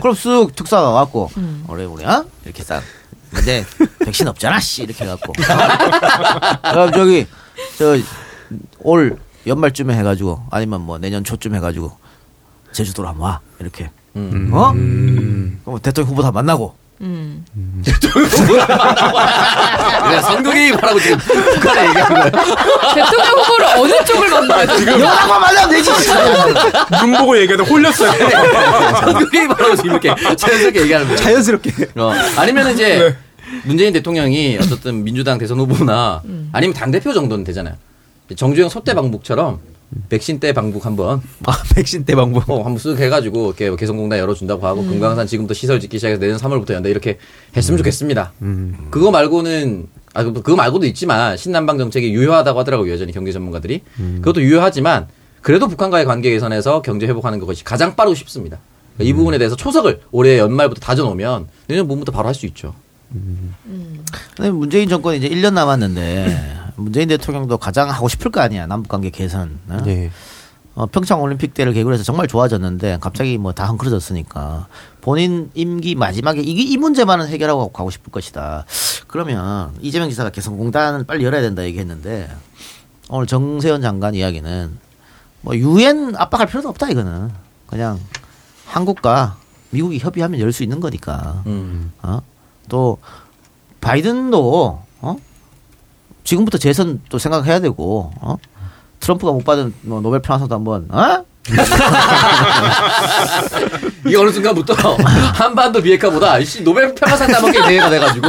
그럼 쓱 특사가 와갖고 우리 우리 어? 이렇게 싹 근데 백신 없잖아 씨 이렇게 해갖고 그럼 저기 저 올 연말쯤에 해가지고 아니면 뭐 내년 초쯤 해가지고 제주도로 한번 와 이렇게 음. 어? 그럼 대통령 후보 다 만나고 음. 그냥 선거개입 하라고 지금 북한에 얘기하는 거예요. 대통령 후보를 어느 쪽을 만나야 돼? 연락만 만나면 되지. 눈 보고 얘기하다 홀렸어요. 선거개입 하라고 지금 이렇게 자연스럽게 얘기하는 거예요. 자연스럽게. 어, 아니면 이제 문재인 대통령이 어쨌든 민주당 대선 후보나 아니면 당 대표 정도는 되잖아요. 정주영 소대 방북처럼 백신 때 방북 한번. 아, 백신 때 방법. 어, 한번 쓱 해가지고 이렇게 개성공단 열어준다고 하고 금강산 지금부터 시설 짓기 시작해서 내년 3월부터 연다 이렇게 했으면 좋겠습니다. 그거 말고는 아 그- 그거 말고도 있지만 신남방 정책이 유효하다고 하더라고요 여전히 경제 전문가들이. 그것도 유효하지만 그래도 북한과의 관계 개선에서 경제 회복하는 것이 가장 빠르고 쉽습니다. 그러니까 이 부분에 대해서 초석을 올해 연말부터 다져놓으면 내년 봄부터 바로 할 수 있죠. 근데 문재인 정권이 이제 1년 남았는데 문재인 대통령도 가장 하고 싶을 거 아니야 남북 관계 개선. 어? 네. 어, 평창 올림픽 때를 계기로 해서 정말 좋아졌는데 갑자기 뭐 다 헝클어졌으니까 본인 임기 마지막에 이게 이 문제만은 해결하고 가고 싶을 것이다. 그러면 이재명 지사가 개성공단을 빨리 열어야 된다 얘기했는데 오늘 정세현 장관 이야기는 뭐 유엔 압박할 필요도 없다 이거는 그냥 한국과 미국이 협의하면 열 수 있는 거니까. 음. 어? 또 바이든도 어? 지금부터 재선 또 생각해야 되고 어? 트럼프가 못 받은 뭐 노벨 평화상도 한번 어? 이게 어느 순간부터 한반도 비핵화보다 씨, 노벨 평화상 따먹기 대회가 돼가지고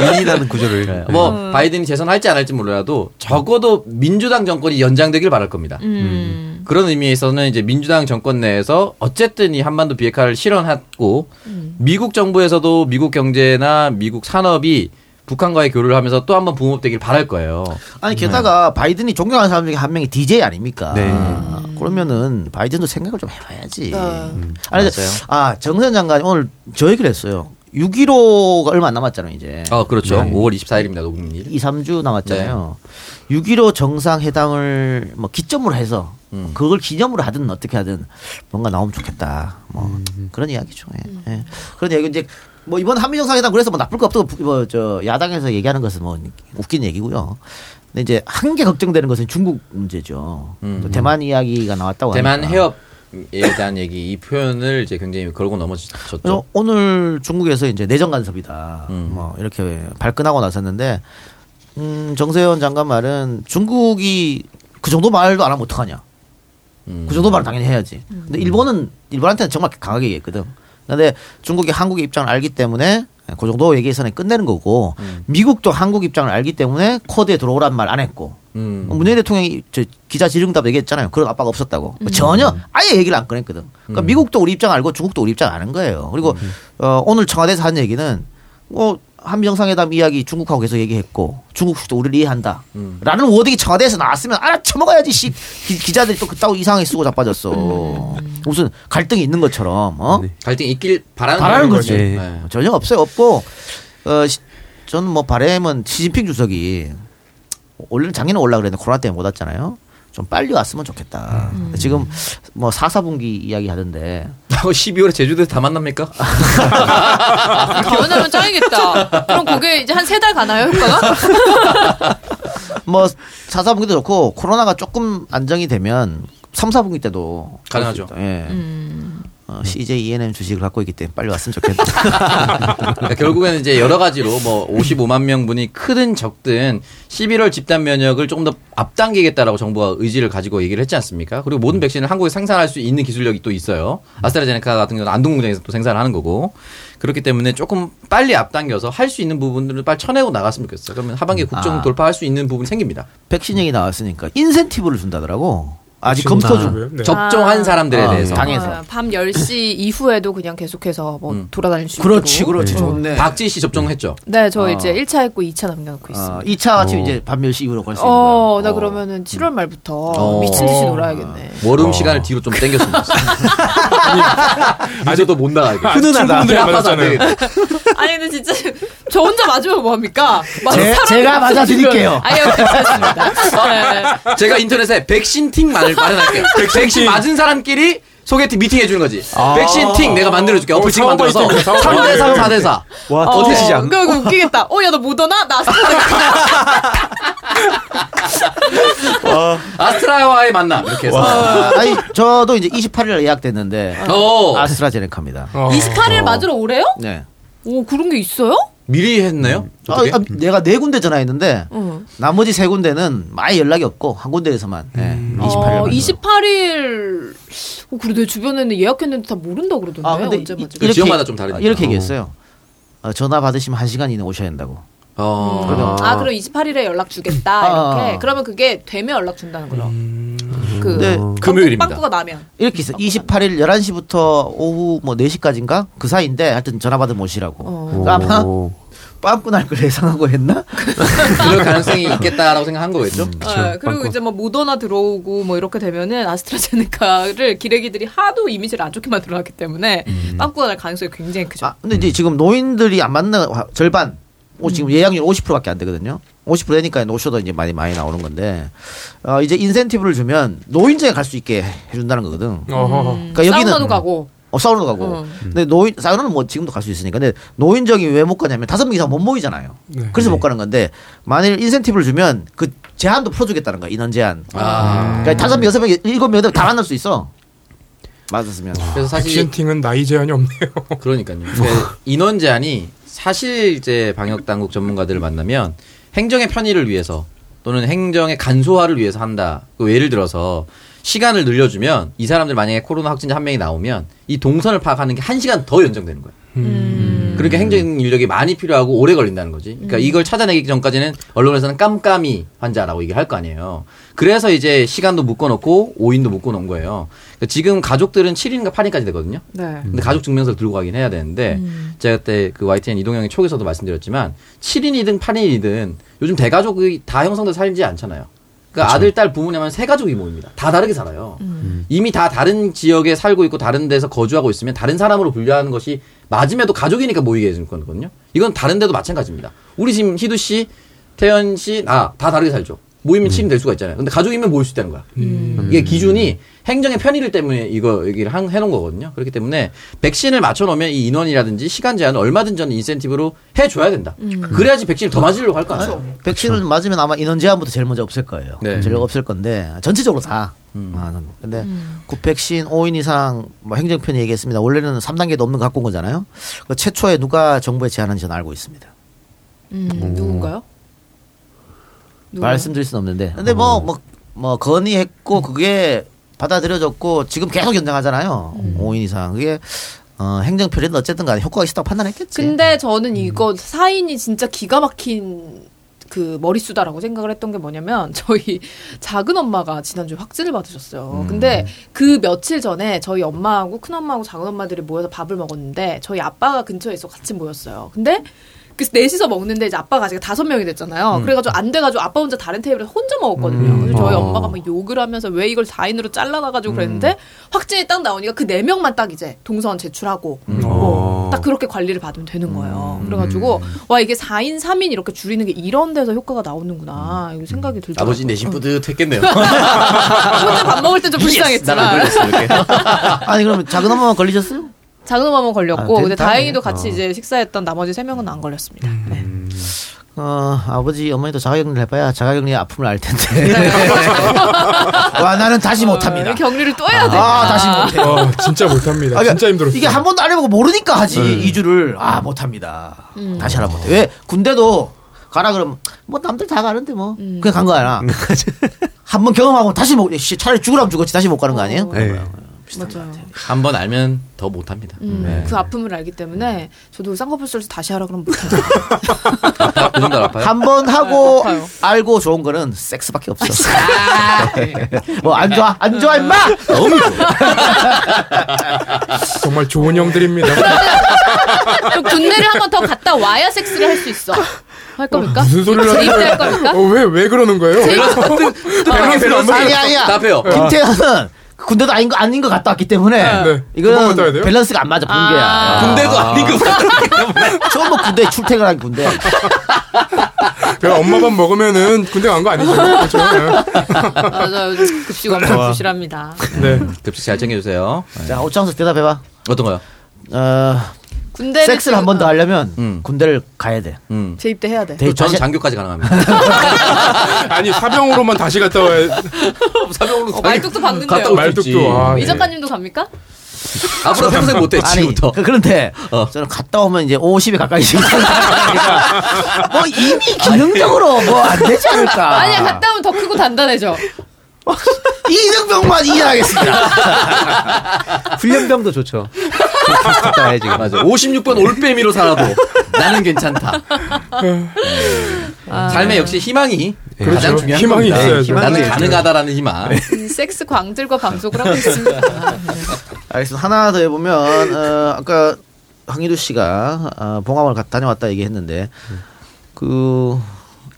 윤리라는 구조를 뭐 음. 바이든이 재선할지 안 할지 몰라도 적어도 민주당 정권이 연장되길 바랄 겁니다. 음. 그런 의미에서는 이제 민주당 정권 내에서 어쨌든 이 한반도 비핵화를 실현했고 음. 미국 정부에서도 미국 경제나 미국 산업이 북한과의 교류를 하면서 또 한 번 붕업되길 바랄 거예요. 아니 게다가 바이든이 존경하는 사람 중에 한 명이 DJ 아닙니까? 네. 아, 그러면은 바이든도 생각을 좀 해봐야지. 네. 아니, 맞아요. 아 정세현 장관이 오늘 저 얘기를 했어요. 6.15가 얼마 안 남았잖아요, 이제. 어, 그렇죠. 네. 5월 24일입니다, 녹음일. 2, 3주 남았잖아요. 6.15 정상회담을 뭐 기점으로 해서 음. 그걸 기념으로 하든 어떻게 하든 뭔가 나오면 좋겠다. 뭐 그런 이야기죠. 예. 예. 그런 이야기 이제 뭐 이번 한미 정상회담 그래서 뭐 나쁠 거 없다고 뭐 저 야당에서 얘기하는 것은 뭐 웃긴 얘기고요. 근데 이제 한개 걱정되는 것은 중국 문제죠. 음. 또 대만 이야기가 나왔다고 대만 하니까. 해협 에 대한 얘기, 이 표현을 이제 굉장히 걸고 넘어졌죠. 오늘 중국에서 이제 내정 간섭이다. 음. 뭐 이렇게 발끈하고 나섰는데 음, 정세현 장관 말은 중국이 그 정도 말도 안 하면 어떡하냐. 음. 그 정도 말은 당연히 해야지. 근데 일본은 일본한테는 정말 강하게 얘기했거든. 근데 중국이 한국의 입장을 알기 때문에 그 정도 얘기에서는 끝내는 거고 미국도 한국 입장을 알기 때문에 코드에 들어오란 말 안 했고 음. 문재인 대통령이 저 기자 질의응답 얘기했잖아요. 그런 압박 없었다고. 전혀 아예 얘기를 안 꺼냈거든. 그러니까 음. 미국도 우리 입장 알고 중국도 우리 입장 아는 거예요. 그리고 어, 오늘 청와대에서 한 얘기는 어, 한미 정상회담 이야기 중국하고 계속 얘기했고 중국도 우리를 이해한다. 음. 라는 워딩이 청와대에서 나왔으면 알아쳐먹어야지 씨 기, 자들이 또 그따고 이상하게 쓰고 자빠졌어. 무슨 갈등이 있는 것처럼 어? 갈등이 있길 바라는, 바라는. 거지. 네. 전혀 없어요. 없고 어, 시- 저는 뭐 바램은 시진핑 주석이 원래는 작년에 올라 그랬는데 코로나 때문에 못 왔잖아요. 좀 빨리 왔으면 좋겠다. 지금 뭐 4, 4분기 이야기 하던데 어, 12월에 제주도에서 다 만납니까? 결혼하면 짱이겠다. 그럼 그게 이제 한 세 달 가나요, 효과가? 뭐 4, 4분기도 좋고 코로나가 조금 안정이 되면 3, 4분기 때도 가능하죠. 예. 음. 어, CJ ENM 주식을 갖고 있기 때문에 빨리 왔으면 좋겠다. 그러니까 결국에는 이제 여러 가지로 뭐 55만 명분이 크든 적든 11월 집단 면역을 조금 더 앞당기겠다라고 정부가 의지를 가지고 얘기를 했지 않습니까? 그리고 모든 백신을 한국에 생산할 수 있는 기술력이 또 있어요. 아스트라제네카 같은 경우는 안동 공장에서 또 생산을 하는 거고. 그렇기 때문에 조금 빨리 앞당겨서 할 수 있는 부분들을 빨리 쳐내고 나갔으면 좋겠어요. 그러면 하반기에 국정 아. 돌파할 수 있는 부분이 생깁니다. 백신 얘기 나왔으니까 인센티브를 준다더라고. 아직 검토 중. 인센티브요? 네. 접종한 아. 사람들에 아, 대해서. 당해서. 어, 밤 10시 이후에도 그냥 계속해서 뭐 음. 돌아다닐 수 있도록. 그렇지, 그렇지. 좋네. 박지 씨 접종했죠. 네, 저 어. 이제 1차 했고 2차 남겨놓고 있습니다. 어, 2차 같이 이제 밤 10시 이후로 걸수 있는 어. 나 어. 그러면은 7월 말부터 어. 미친 듯이 놀아야겠네. 월음 시간을 뒤로 좀 당겼으면 좋겠어요. 아직도 못 아파서 안 맞았잖아요. 아니 근데 진짜 저 혼자 맞으면 뭐 합니까? 제- 제가 맞아드릴게요. 아니요, 괜찮습니다. 네. 제가 인터넷에 백신 팀 말, 마련할게요. 백신 맞은 사람끼리 소개팅 미팅 해주는 거지. 백신 팀 내가 만들어줄게. 어플 팀 사업화 만들어서 있겠네, 사업화. 3대 3, 4대 4. 와 어, 토트 시장 그거 웃기겠다. 어, 야, 너 모더나? 나 아스트라제네카. 아스트라와의 만남. 이렇게 해서. 아, 아니 저도 이제 28일 예약됐는데 오. 아스트라제네카입니다. 어. 28일 맞으러 오래요? 네. 오, 그런 게 있어요? 미리 했나요? 아, 어떻게? 아, 내가 네 군데 전화했는데 응. 나머지 세 군데는 많이 연락이 없고 한 군데에서만 예, 28일. 어, 28일. 어, 그래, 내 주변에는 예약했는데 다 모른다 그러던데. 아, 근데 언제 이-. 그 지역마다 좀 다르니까. 이렇게 얘기했어요. 어, 전화 받으시면 한 시간 이내 오셔야 된다고. 어. 그러면- 아, 그럼 28일에 연락 주겠다. 이렇게. 아. 그러면 그게 되면 연락 준다는 거죠. 그 근데 금요일입니다. 빵꾸가 나면. 이렇게 있어. 28일 11시부터 오후 뭐 4시까지인가? 그 사이인데 하여튼 전화 받으면 오시라고. 어. 그러니까 아마 빵꾸 날걸 예상하고 했나? 그럴 가능성이 있겠다라고 생각한 거겠죠? 어, 그리고 이제 뭐 모더나 들어오고 뭐 이렇게 되면은 아스트라제네카를 기레기들이 하도 이미지를 안 좋게 만들어놨기 때문에 빵꾸가 날 가능성이 굉장히 크죠. 아, 근데 이제 지금 노인들이 안 맞는 화- 절반. 오, 지금 예약률 50%밖에 안 되거든요. 50% 되니까 노쇼도 이제 많이 많이 나오는 건데 어, 이제 인센티브를 주면 노인정에 갈 수 있게 해준다는 거거든. 어허허. 음, 그러니까 여기는- 사우나도 가고. 어, 사우나도 가고. 어. 근데 노인, 사우나는 뭐 지금도 갈 수 있으니까. 근데 노인정이 왜 못 가냐면 다섯 명 이상 못 모이잖아요. 네. 그래서 못 가는 건데 만일 인센티브를 주면 그 제한도 풀어주겠다는 거야. 인원 제한. 아. 그러니까 다섯 명, 여섯 명, 일곱 명다 만날 수 있어. 맞았으면. 그래서 사실 백신팅은 나이 제한이 없네요. 그러니까요. 그 인원 제한이 사실 이제 방역 당국 전문가들을 만나면 행정의 편의를 위해서 또는 행정의 간소화를 위해서 한다. 그 예를 들어서 시간을 늘려주면 이 사람들 만약에 코로나 확진자 한 명이 나오면 이 동선을 파악하는 게 한 시간 더 연장되는 거예요. 그러니까 행정 인력이 많이 필요하고 오래 걸린다는 거지. 그러니까 이걸 찾아내기 전까지는 언론에서는 깜깜이 환자라고 얘기할 거 아니에요. 그래서 이제 시간도 묶어놓고 5인도 묶어놓은 거예요. 그러니까 지금 가족들은 7일인가 8일까지 되거든요. 네. 근데 가족 증명서를 들고 가긴 해야 되는데 제가 그때 그 YTN 이동영의 촉에서도 말씀드렸지만 7인이든 8인이든 요즘 대가족이 다 형성돼서 살지 않잖아요. 그러니까 아들, 딸, 부모님은 세 가족이 모입니다. 다 다르게 살아요. 이미 다 다른 지역에 살고 있고 다른 데서 거주하고 있으면 다른 사람으로 분류하는 것이 맞음에도 가족이니까 모이게 해주는 거거든요. 이건 다른 데도 마찬가지입니다. 우리 지금 희두 씨, 태연 씨, 나 다 다르게 살죠. 모이면 7인 될 수가 있잖아요. 근데 가족이면 모일 수 있다는 거야. 이게 기준이 행정의 편의를 때문에 이거 얘기를 한- 해놓은 거거든요. 그렇기 때문에 백신을 맞춰놓으면 이 인원이라든지 시간 제한을 얼마든지 저는 인센티브로 해줘야 된다. 그래야지 백신을 더 맞으려고 할 거 아니에요. 백신을 맞으면 아마 인원 제한부터 제일 먼저 없을 거예요. 네. 제일 없을 건데 전체적으로 다. 아, 는- 근데 구백신 5인 이상 뭐 행정편이 얘기했습니다. 원래는 3단계도 없는 거 갖고 온 거잖아요. 그 최초에 누가 정부에 제안한지 저는 알고 있습니다. 음, 누군가요? 누구요? 말씀드릴 수는 없는데. 근데 뭐 뭐 뭐 건의했고 그게 받아들여졌고 지금 계속 연장하잖아요. 5인 이상. 그게 어, 행정편에는 어쨌든 간에 효과가 있다고 판단했겠지. 근데 저는 이거 사인이 진짜 기가 막힌 그 머릿수다라고 생각을 했던 게 뭐냐면 저희 작은 엄마가 지난주에 확진을 받으셨어요. 근데 그 며칠 전에 저희 엄마하고 큰 엄마하고 작은 엄마들이 모여서 밥을 먹었는데 저희 아빠가 근처에 있어 같이 모였어요. 근데 그 넷이서 먹는데 이제 아빠가 아직 다섯 명이 됐잖아요. 그래가지고 안 돼가지고 아빠 혼자 다른 테이블에서 혼자 먹었거든요. 그래서 저희 엄마가 막 욕을 하면서 왜 이걸 4인으로 잘라놔가지고 그랬는데 확진이 딱 나오니까 그 네 명만 딱 이제 동선 제출하고 뭐 딱 그렇게 관리를 받으면 되는 거예요. 그래가지고 와 이게 4인 3인 이렇게 줄이는 게 이런 데서 효과가 나오는구나 이거 생각이 들더라고요. 아버지 내심 뿌듯했겠네요. 혼자 밥 먹을 때 좀 불쌍했지만. 아니 그러면 작은 엄마만 걸리셨어요? 작은 엄마만 걸렸고 아, 근데. 다행히도 같이 이제 식사했던 나머지 세 명은 안 걸렸습니다. 네. 어, 아버지, 어머니도 자가격리를 해봐야 자가격리의 아픔을 알 텐데. 와, 나는 다시 못합니다. 어, 격리를 또 해야 돼. 아, 다시 못해. 어, 진짜 못합니다. 아, 그러니까 진짜 힘들었어요. 이게 한 번도 안 해보고 모르니까 하지. 이 2주를. 아, 못합니다. 다시 하라 못해. 왜? 군대도 가라 그러면 뭐 남들 다 가는데 뭐. 그냥 간 거야. 한 번 경험하고 다시 못, 씨, 차라리 죽으라면 죽었지 다시 못 가는 거 아니에요? 네. 맞아요. 한번 알면 더 못합니다. 음, 네. 그 아픔을 알기 때문에 저도 쌍꺼풀술에서 다시 하라 그러면 못해요. 그 정도 아파요? 한 번 하고 아파요. 알고 좋은 거는 섹스밖에 없어. 아, 뭐안 좋아? 안 좋아 임마. 너무 좋아. 정말 좋은 형들입니다. 그럼 군대를 한 번 더 갔다 와야 섹스를 할 수 있어. 할 겁니까? 무슨 소리를 하는 재입대할 겁니까? 어, 왜, 왜 그러는 거예요? 밸런스 아니 아니야. 답해요. 김태현은 군대도 아닌 거 아닌 것 갔다 왔기 때문에 네. 갔다 이거는? 밸런스가 안 맞아 붕괴야. 아. 군대도 아닌 것 같아. 처음 뭐 군대 출퇴근한 군대. 그냥 엄마 밥 먹으면은 군대 간 거 아니죠? 그렇죠? 맞아요. 요즘 급식 엄청 부실합니다. 네. 급식 잘 챙겨주세요. 자 오창석 대답해봐. 어떤 거요? 어, 군대 섹스를 한 번 더 하려면 음. 군대를 가야 돼. 음. 재입대 해야 돼. 대- 저는 다시- 장교까지 가능합니다. 아니, 사병으로만 다시 갔다 와야. 사병으로 어, 말뚝도 있지. 말뚝도, 아, 이 네. 작가님도 갑니까? 앞으로 평생 못해 아니 지금부터. 그, 그런데 어. 저는 갔다 오면 이제 50에 가까이 지금 뭐 이미 기능적으로 뭐 안 되지 않을까. 아니야, 갔다 오면 더 크고 단단해져. 이등병만 이해하겠습니다. 훈련병도 좋죠. 와야지. 맞아. 56번 올빼미로 살아도 나는 괜찮다. 아. 삶에 역시 희망이 그렇죠. 가장 중요한 희망이 겁니다. 있어야죠. 나는 가능하다라는 희망. 음, 섹스 광들과 방송을 하고 있습니다. 알겠습니다. 하나 더 해보면 어, 아까 황희두 씨가 어, 봉화마을 갔다 다녀왔다 얘기했는데 그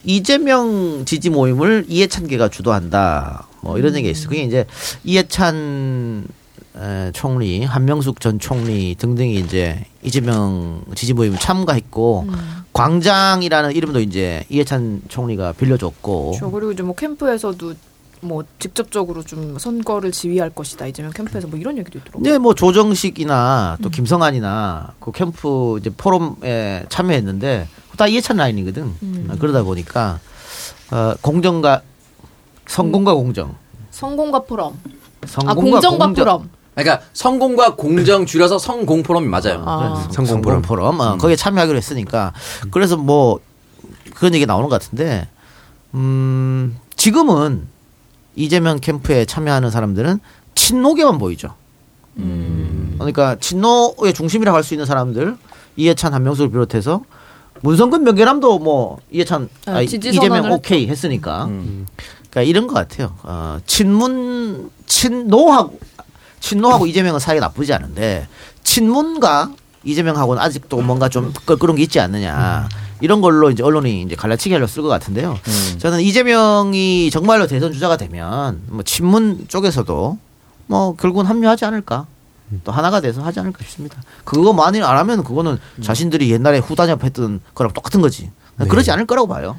이재명 지지 모임을 이해찬계가 주도한다. 뭐 이런 얘기가 있어요. 그게 이제 이해찬 에, 총리, 한명숙 전 총리 등등이 이제 이재명 지지 모임 에 참가했고 광장이라는 이름도 이제 이해찬 총리가 빌려줬고 저 그리고 이제 뭐 캠프에서도 뭐 직접적으로 좀 선거를 지휘할 것이다. 이재명 캠프에서 뭐 이런 얘기도 있더라고요. 네, 뭐 조정식이나 또 김성환이나 그 캠프 이제 포럼에 참여했는데 다 이해찬 라인이거든. 어, 그러다 보니까 어, 공정과 성공과 공정, 성공과 포럼. 아 성공과 공정과 공정, 포럼. 그러니까 성공과 공정 줄여서 성공 포럼이 맞아요. 아. 성공 포럼 어, 거기에 참여하기로 했으니까 그래서 뭐 그런 얘기 나오는 것 같은데 음 지금은 이재명 캠프에 참여하는 사람들은 친노계만 보이죠. 그러니까 친노의 중심이라고 할 수 있는 사람들 이해찬 한명수를 비롯해서 문성근 명계남도 뭐 이해찬 아, 이재명 오케이 했으니까 그러니까 이런 것 같아요. 어, 친문 친노하고 친노하고 이재명은 사이가 나쁘지 않은데 친문과 이재명하고는 아직도 뭔가 좀 껄끄러운 게 있지 않느냐. 이런 걸로 이제 언론이 이제 갈라치기 하려 쓸것 같은데요. 저는 이재명이 정말로 대선 주자가 되면 뭐 친문 쪽에서도 뭐 결국은 합류하지 않을까. 또 하나가 돼서 하지 않을까 싶습니다. 그거만이 안 하면 그거는 자신들이 옛날에 후단협 했던 거랑 똑같은 거지. 그러지 않을 거라고 봐요.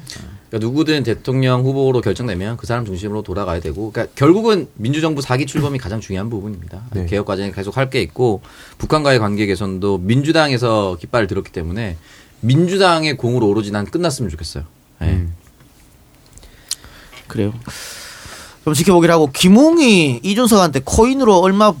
그러니까 누구든 대통령 후보로 결정되면 그 사람 중심으로 돌아가야 되고, 그러니까 결국은 민주정부 사기 출범이 가장 중요한 부분입니다. 네. 개혁 과정에 계속 할 게 있고, 북한과의 관계 개선도 민주당에서 깃발을 들었기 때문에 민주당의 공으로 오로지 난 끝났으면 좋겠어요. 네. 그래요. 좀 지켜보기로 하고 김웅이 이준석한테 코인으로 얼마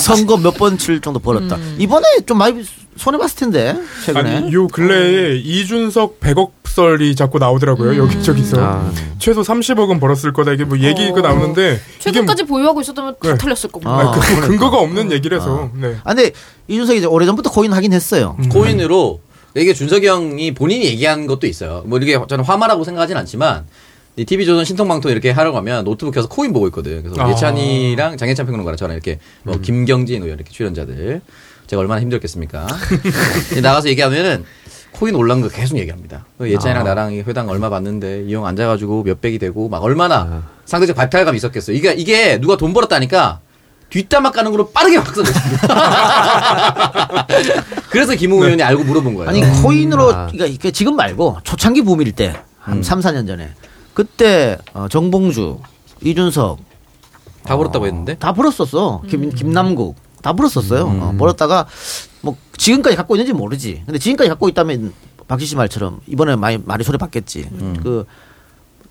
선거 몇 번 칠 정도 벌었다. 이번에 좀 많이 손해 봤을 텐데 최근에. 아니 요 근래에 이준석 100억 설이 자꾸 나오더라고요. 여기저기서 아. 최소 30억은 벌었을 거다 이게 뭐 얘기가 어. 나오는데 최근까지 보유하고 있었다면 다 네. 털렸을 거고. 아, 아, 그, 그러니까. 근거가 없는 얘기라서 네. 아, 근데 이준석이 이제 오래전부터 코인 하긴 했어요. 코인으로 이게 준석이 형이 본인이 얘기한 것도 있어요. 뭐 이게 저는 화마라고 생각하진 않지만 이 TV조선 신통방통 이렇게 하려고 하면 노트북 켜서 코인 보고 있거든. 그래서 아. 예찬이랑 장예찬 평론가랑 저랑 이렇게 뭐 김경진 의원 이렇게 출연자들 제가 얼마나 힘들겠습니까? 나가서 얘기하면은 코인 올라간 거 계속 얘기합니다. 그 예찬이랑 나랑 이 회당 얼마 받는데 이형 앉아가지고 몇 백이 되고 막 얼마나 상대적 박탈감이 있었겠어요. 이게 이게 누가 돈 벌었다니까 뒷담화 까는 걸로 빠르게 확산됐습니다. 그래서 김웅 의원이 알고 물어본 거예요. 아니 코인으로 그러니까 이게 지금 말고 초창기 붐일 때한 3, 4년 전에 그때 어, 정봉주, 이준석 다 벌었다고 했는데 다 벌었었어. 김, 김남국 다 벌었었어요. 어, 벌었다가 뭐 지금까지 갖고 있는지 모르지. 근데 지금까지 갖고 있다면 박지씨 말처럼 이번에 많이 많이 소리 받겠지.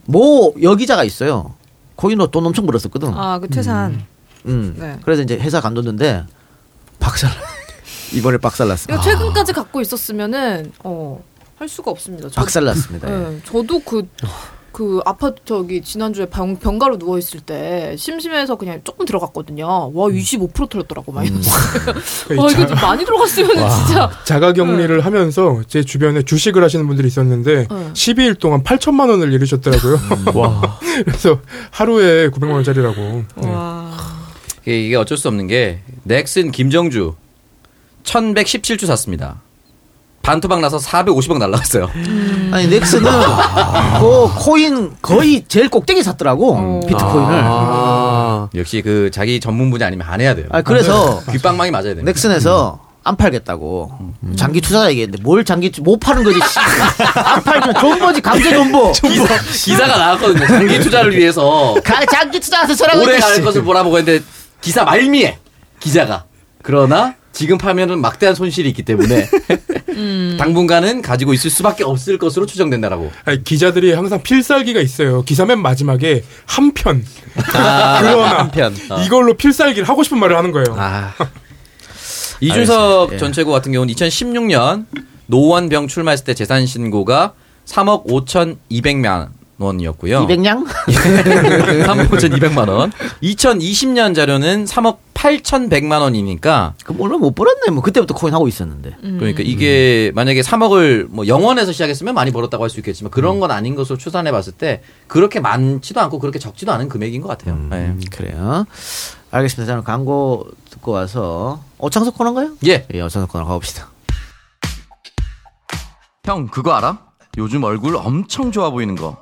그모 여기자가 있어요. 코인으로 돈 엄청 벌었었거든. 아, 그 퇴산. 음. 네. 그래서 이제 회사 간뒀는데 박살 이번에 박살났어. 이거 최근까지 갖고 있었으면은 어, 할 수가 없습니다. 저- 박살났습니다. 예. 네, 저도 그, 그 아파트 저기 지난주에 병, 병가로 누워 있을 때 심심해서 그냥 조금 들어갔거든요. 와 25% 털렸더라고 마이너스. 그러니까 와이 이거 자- 좀 많이 들어갔으면 진짜. 자가격리를 하면서 제 주변에 주식을 하시는 분들이 있었는데 네. 12일 동안 8천만 원을 잃으셨더라고요. 그래서 하루에 900만 원짜리라고. 네. 와. 이게, 이게 어쩔 수 없는 게 넥슨 김정주 1117주 샀습니다. 반토막 나서 450억 날라갔어요. 아니 넥슨은 그 코인 거의 제일 꼭대기 샀더라고 비트코인을. 아. 역시 그 자기 전문 분야 아니면 안 해야 돼요. 아 그래서 귓방망이 맞아야 돼요. 넥슨에서 안 팔겠다고 장기 투자라 얘기했는데 뭘 장기 투- 못 파는 거지. 씨. 안 팔면 존버지 강제 존버. 기사, 기사 가 나왔거든요. 장기 투자를 위해서 가- 장기 투자해서 저라고 오래. 갈 것을 보라보고 했는데 기사 말미에 기자가 그러나 지금 파면은 막대한 손실이 있기 때문에 당분간은 가지고 있을 수밖에 없을 것으로 추정된다라고. 아니, 기자들이 항상 필살기가 있어요. 기사 맨 마지막에 한 편. 아, 그러나 한편. 이걸로 필살기를 하고 싶은 말을 하는 거예요. 아. 이준석. 예. 전 최고 같은 경우는 2016년 노원병 출마했을 때 재산 신고가 3억 5,200만 원이었고요. 200냥? 3억 5,200만 원. 2020년 자료는 3억 8,100만 원이니까 그 물론 못 벌었네. 뭐 그때부터 코인 하고 있었는데. 그러니까 이게 만약에 3억을 뭐 영원에서 시작했으면 많이 벌었다고 할 수 있겠지만 그런 건 아닌 것으로 추산해 봤을 때 그렇게 많지도 않고 그렇게 적지도 않은 금액인 것 같아요. 네. 그래요. 알겠습니다. 저는 광고 듣고 와서 오창석 코너인가요? 예. 예, 오창석 코너 가봅시다. 형 그거 알아? 요즘 얼굴 엄청 좋아 보이는 거.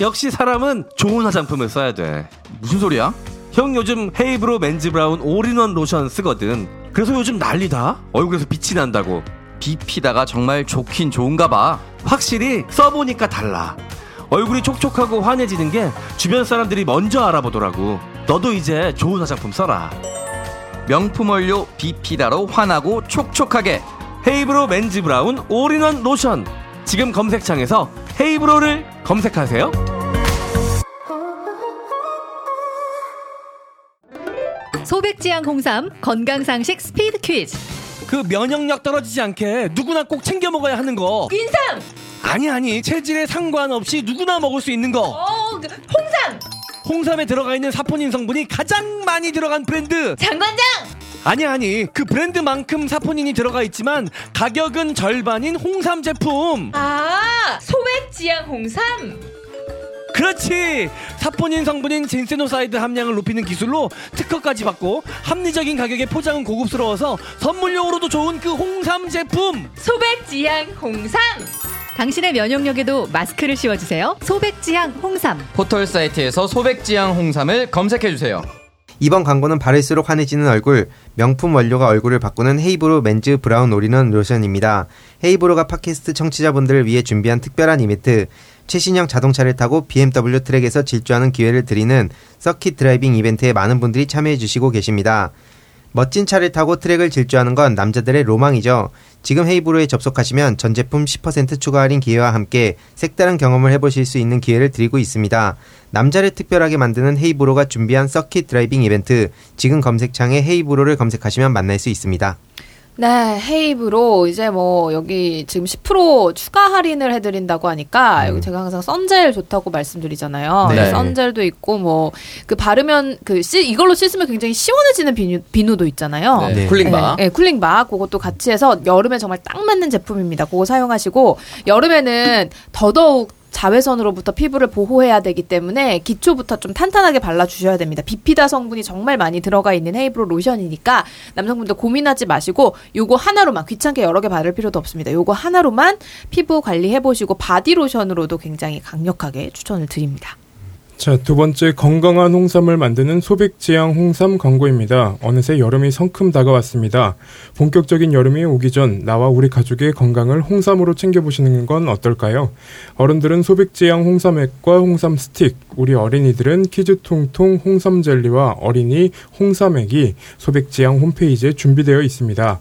역시 사람은 좋은 화장품을 써야 돼. 무슨 소리야? 형 요즘 헤이브로 맨즈 브라운 올인원 로션 쓰거든. 그래서 요즘 난리다. 얼굴에서 빛이 난다고. bifida가 정말 좋긴 좋은가 봐. 확실히 써보니까 달라. 얼굴이 촉촉하고 환해지는 게 주변 사람들이 먼저 알아보더라고. 너도 이제 좋은 화장품 써라. 명품 원료 bifida로 환하고 촉촉하게. 헤이브로 맨즈 브라운 올인원 로션. 지금 검색창에서 헤이브로를 검색하세요. 소백지향 홍삼 건강상식 스피드 퀴즈. 그 면역력 떨어지지 않게 누구나 꼭 챙겨 먹어야 하는 거. 인삼. 아니 아니 체질에 상관없이 누구나 먹을 수 있는 거. 어, 그 홍삼. 홍삼에 들어가 있는 사포닌 성분이 가장 많이 들어간 브랜드. 정관장. 아니 아니 그 브랜드만큼 사포닌이 들어가 있지만 가격은 절반인 홍삼 제품. 아, 소백지향 홍삼. 그렇지 사포닌 성분인 젠세노사이드 함량을 높이는 기술로 특허까지 받고 합리적인 가격에 포장은 고급스러워서 선물용으로도 좋은 그 홍삼 제품 소백지향 홍삼. 당신의 면역력에도 마스크를 씌워주세요. 소백지향 홍삼. 포털 사이트에서 소백지향 홍삼을 검색해 주세요. 이번 광고는 바를수록 환해지는 얼굴, 명품 원료가 얼굴을 바꾸는 헤이브로 맨즈 브라운 올인원 로션입니다. 헤이브로가 팟캐스트 청취자분들을 위해 준비한 특별한 이벤트, 최신형 자동차를 타고 BMW 트랙에서 질주하는 기회를 드리는 서킷 driving 이벤트에 많은 분들이 참여해 주시고 계십니다. 멋진 차를 타고 트랙을 질주하는 건 남자들의 로망이죠. 지금 헤이브로에 접속하시면 전 제품 10% 추가 할인 기회와 함께 색다른 경험을 해보실 수 있는 기회를 드리고 있습니다. 남자를 특별하게 만드는 헤이브로가 준비한 서킷 driving 이벤트, 지금 검색창에 헤이브로를 검색하시면 만날 수 있습니다. 네, 헤이브로 이제 뭐 여기 지금 10% 추가 할인을 해드린다고 하니까 여기 제가 항상 sun gel 좋다고 말씀드리잖아요. 네. 네, sun gel도 있고 뭐 그 바르면 그 씻, 이걸로 씻으면 굉장히 시원해지는 비누, 비누도 있잖아요. 네, cooling bar. 네, 네, cooling bar 그것도 같이 해서 여름에 정말 딱 맞는 제품입니다. 그거 사용하시고 여름에는 더더욱 자외선으로부터 피부를 보호해야 되기 때문에 기초부터 좀 탄탄하게 발라주셔야 됩니다. bifida 성분이 정말 많이 들어가 있는 헤이브로 로션이니까 남성분들 고민하지 마시고 요거 하나로만 귀찮게 여러 개 바를 필요도 없습니다. 요거 하나로만 피부 관리해보시고 바디 로션으로도 굉장히 강력하게 추천을 드립니다. 자, 두 번째 건강한 홍삼을 만드는 소백지향 홍삼 광고입니다. 어느새 여름이 성큼 다가왔습니다. 본격적인 여름이 오기 전 나와 우리 가족의 건강을 홍삼으로 챙겨보시는 건 어떨까요? 어른들은 소백지향 홍삼액과 홍삼 스틱, 우리 어린이들은 키즈통통 홍삼 젤리와 어린이 홍삼액이 소백지향 홈페이지에 준비되어 있습니다.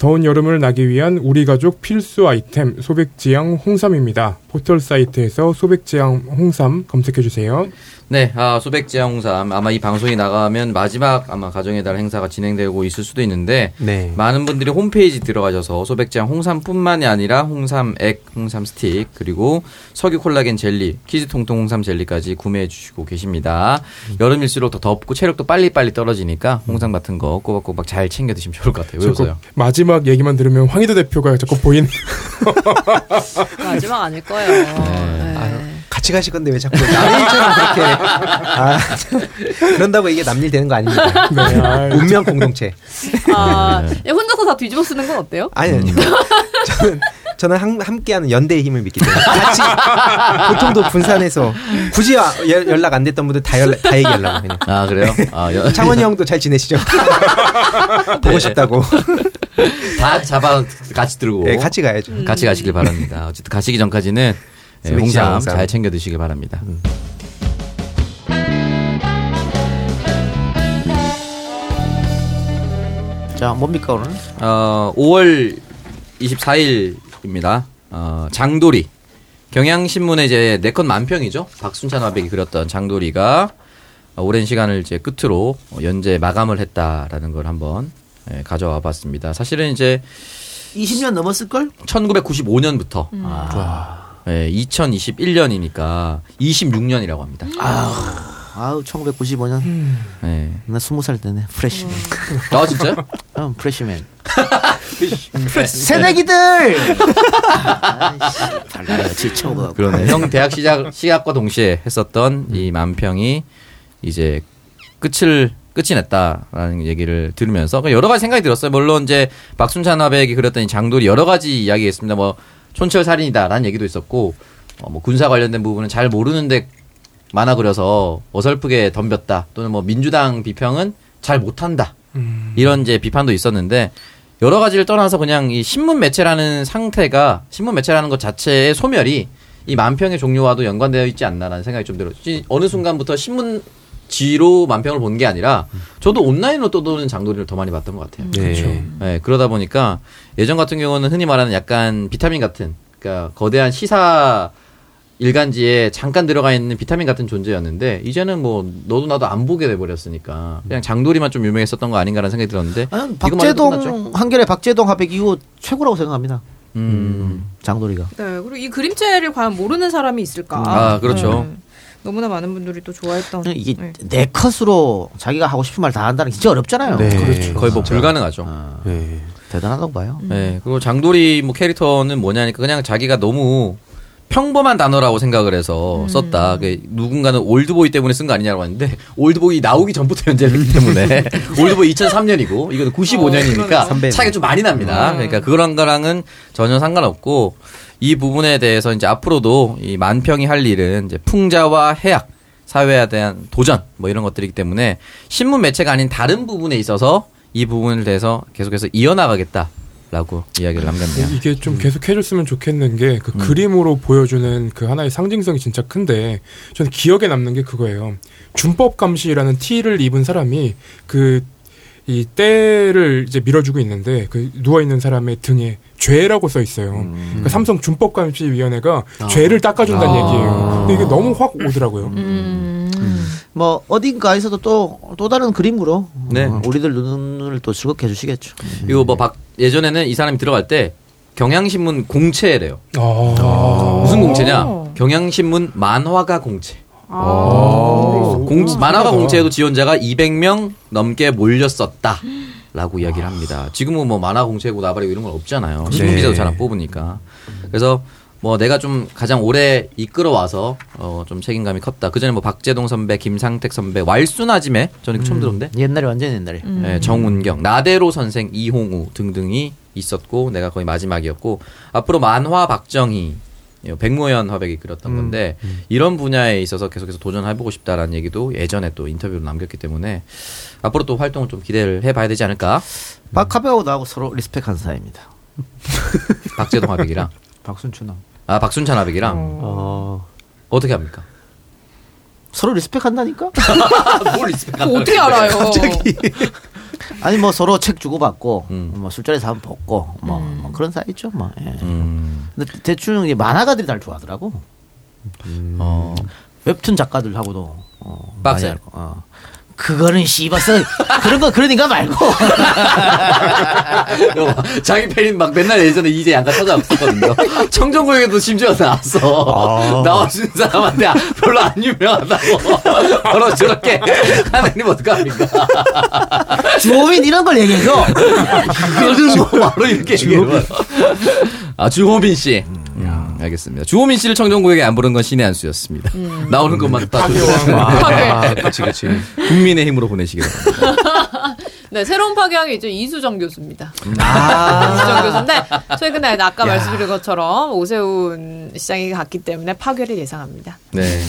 더운 여름을 나기 위한 우리 가족 필수 아이템 소백지향 홍삼입니다. 포털 사이트에서 소백지향 홍삼 검색해 주세요. 네, 아, 소백지향 홍삼. 아마 이 방송이 나가면 마지막 아마 가정의 달 행사가 진행되고 있을 수도 있는데, 네. 많은 분들이 홈페이지 들어가셔서 소백지향 홍삼뿐만이 아니라 홍삼액, 홍삼 스틱, 그리고 석류 콜라겐 젤리, 키즈 통통 홍삼 젤리까지 구매해 주시고 계십니다. 여름일수록 더 덥고 체력도 빨리빨리 떨어지니까 홍삼 같은 거 꼬박꼬박 잘 챙겨 드시면 좋을 것 같아요. 왜 자꾸 웃어요? 마지막 얘기만 들으면 황희도 대표가 자꾸 보이는. 마지막 아닐 거예요. 네. 같이 가실 건데 왜 자꾸 남일처럼 그렇게 아, 그런다고 이게 남일 되는 거 아닙니다. 네. 운명 공동체. 아, 네. 야, 혼자서 다 뒤집어 쓰는 건 어때요? 아니 아니요. 저는 저는 함, 함께하는 연대의 힘을 믿기 때문에 같이 보통도 분산해서 굳이 아- 연- 연락 안 됐던 분들 다 연락 다 얘기하려고 그냥. 아, 그래요? 아, 여- 창원이 형도 잘 지내시죠? 보고 싶다고. 다 잡아 같이 들고. 네, 같이 가야죠. 음. 같이 가시길 바랍니다. 어쨌든 가시기 전까지는 예, 홍삼 홍삼. 잘 챙겨 드시길 바랍니다. 자, 뭡니까 오늘? 어, 5월 24일입니다. 어, 장도리. 경향신문의 이제 네컷 만평이죠. 박순찬 화백이 그렸던 장도리가 어, 오랜 시간을 이제 끝으로 어, 연재 마감을 했다라는 걸 한번 예, 가져와 봤습니다. 사실은 이제 20년 넘었을 걸? 1995년부터 음. 예, 2021년이니까 26년이라고 합니다. 아우 1995년. 예. 나 20살 때네. 프레시맨. 아 진짜요? 응, 프레시맨. 새내기들. 아이씨, 달라요. 지쳐고. 그러네. 형 대학 시작 시작과 동시에 했었던 이 만평이 이제 끝을 끝이 냈다라는 얘기를 들으면서 여러 가지 생각이 들었어요. 물론 이제 박순찬 화백이 그렸던 이 장돌이 여러 가지 이야기했습니다. 뭐 촌철 살인이다라는 얘기도 있었고 어, 뭐 군사 관련된 부분은 잘 모르는데 만화 그려서 어설프게 덤볐다 또는 뭐 민주당 비평은 잘 못한다 이런 이제 비판도 있었는데 여러 가지를 떠나서 그냥 이 신문 매체라는 상태가 신문 매체라는 것 자체의 소멸이 이 만평의 종류와도 연관되어 있지 않나라는 생각이 좀 들어요. 이 어느 순간부터 신문 지로 만평을 본 게 아니라 저도 온라인으로 떠도는 장도리를 더 많이 봤던 것 같아요. 네. 네, 그러다 보니까 예전 같은 경우는 흔히 말하는 약간 비타민 같은 그러니까 거대한 시사 일간지에 잠깐 들어가 있는 비타민 같은 존재였는데 이제는 뭐 너도 나도 안 보게 돼 버렸으니까 그냥 장돌이만 좀 유명했었던 거 아닌가라는 생각이 들었는데 아니, 끝났죠. 박재동 한결의 박재동 화백 이후 최고라고 생각합니다. 음. 장돌이가. 네, 그리고 이 그림체를 과연 모르는 사람이 있을까? 아, 그렇죠. 네. 너무나 많은 분들이 또 좋아했던. 이게 네. 내 컷으로 자기가 하고 싶은 말 다 한다는 게 진짜 어렵잖아요. 네. 그렇죠. 거의 뭐. 불가능하죠. 네. 대단하다고 봐요. 네. 그리고 장도리 뭐 캐릭터는 뭐냐니까 그냥 자기가 너무 평범한 단어라고 생각을 해서 썼다. 그 누군가는 올드보이 때문에 쓴 거 아니냐고 하는데 올드보이 나오기 전부터 연재를 했기 때문에 올드보이 2003년이고 이거는 95년이니까 선배네. 차이가 좀 많이 납니다. 그러니까 그런 거랑은 전혀 상관없고 이 부분에 대해서 이제 앞으로도 이 만평이 할 일은 이제 풍자와 해학 사회에 대한 도전 뭐 이런 것들이기 때문에 신문 매체가 아닌 다른 부분에 있어서 이 부분을 대해서 계속해서 이어나가겠다 라고 이야기를 남겼네요. 이게 좀 계속 해줬으면 좋겠는 게그 그림으로 보여주는 그 하나의 상징성이 진짜 큰데 저는 기억에 남는 게 그거예요. 준법 감시라는 티를 입은 사람이 그 이 때를 이제 밀어주고 있는데 그 누워 있는 사람의 등에 죄라고 써 있어요. 그 삼성 준법 감시위원회가 죄를 닦아준다는 아. 얘기예요. 근데 이게 너무 확 오더라고요. 음. 뭐 어딘가에서도 또 또 다른 그림으로 네. 어, 우리들 눈을 또 즐겁게 해주시겠죠. 이거 뭐 박, 예전에는 이 사람이 들어갈 때 경향신문 공채래요. 아. 무슨 공채냐? 경향신문 만화가 공채. 아. 공, 만화가 공채에도 지원자가 200명 넘게 몰렸었다. 라고 이야기를 합니다. 지금은 뭐 만화 공채고 나발이고 이런 건 없잖아요. 신문 네. 기자도 잘 안 뽑으니까. 그래서 뭐 내가 좀 가장 오래 이끌어와서 어 좀 책임감이 컸다. 그 전에 뭐 박재동 선배, 김상택 선배, 왈순아짐에 저는 이거 처음 들었는데 옛날에 완전 옛날에. 예, 정운경, 나대로 선생, 이홍우 등등이 있었고 내가 거의 마지막이었고 앞으로 만화 박정희, 예, 백무현 화백이 그렸던 건데 이런 분야에 있어서 계속해서 도전해보고 싶다라는 얘기도 예전에 또 인터뷰로 남겼기 때문에 앞으로 또 활동을 좀 기대를 해봐야 되지 않을까? 박 화백하고 나하고 서로 respect한 사이입니다. 박재동 화백이랑 박순찬아. 아 박순찬 화백이랑 어. 어떻게 합니까? 서로 respect한다니까? 뭘 respect? 그거 어떻게 알아요? 아니 뭐 서로 책 주고 받고 음. 뭐 술자리에서 한번 먹고 뭐, 음. 뭐 그런 사이죠 뭐. 예. 음, 근데 대충 이제 만화가들이 날 좋아하더라고. 어, 웹툰 작가들하고도 어, 빡세. 많이 알고, 어. 그거는 씨발서 그런 거 그러니까 말고 자기 팬인 막 맨날 예전에 이제 양가 찾아왔었거든요. 청정구역에도 심지어 나왔어. 나와준 사람한테 별로 안 유명하다고. 바로 저렇게 하나님 어떡합니까? 주호민 이런 걸 얘기해줘. 그거는 뭐 바로 이렇게 얘기해요. 아, 주호민 씨. 음, 알겠습니다. 주호민 씨를 청정구역에 안 부른 건 신의 한 수였습니다. 나오는 것만 다 아, 그치, 그치. 국민의 힘으로 보내시기 바랍니다. 네, 새로운 파괴왕이 이제 이수정 교수입니다. 아. 이수정 교수인데 최근에 아까 말씀드린 것처럼 오세훈 시장이 갔기 때문에 파괴를 예상합니다. 네.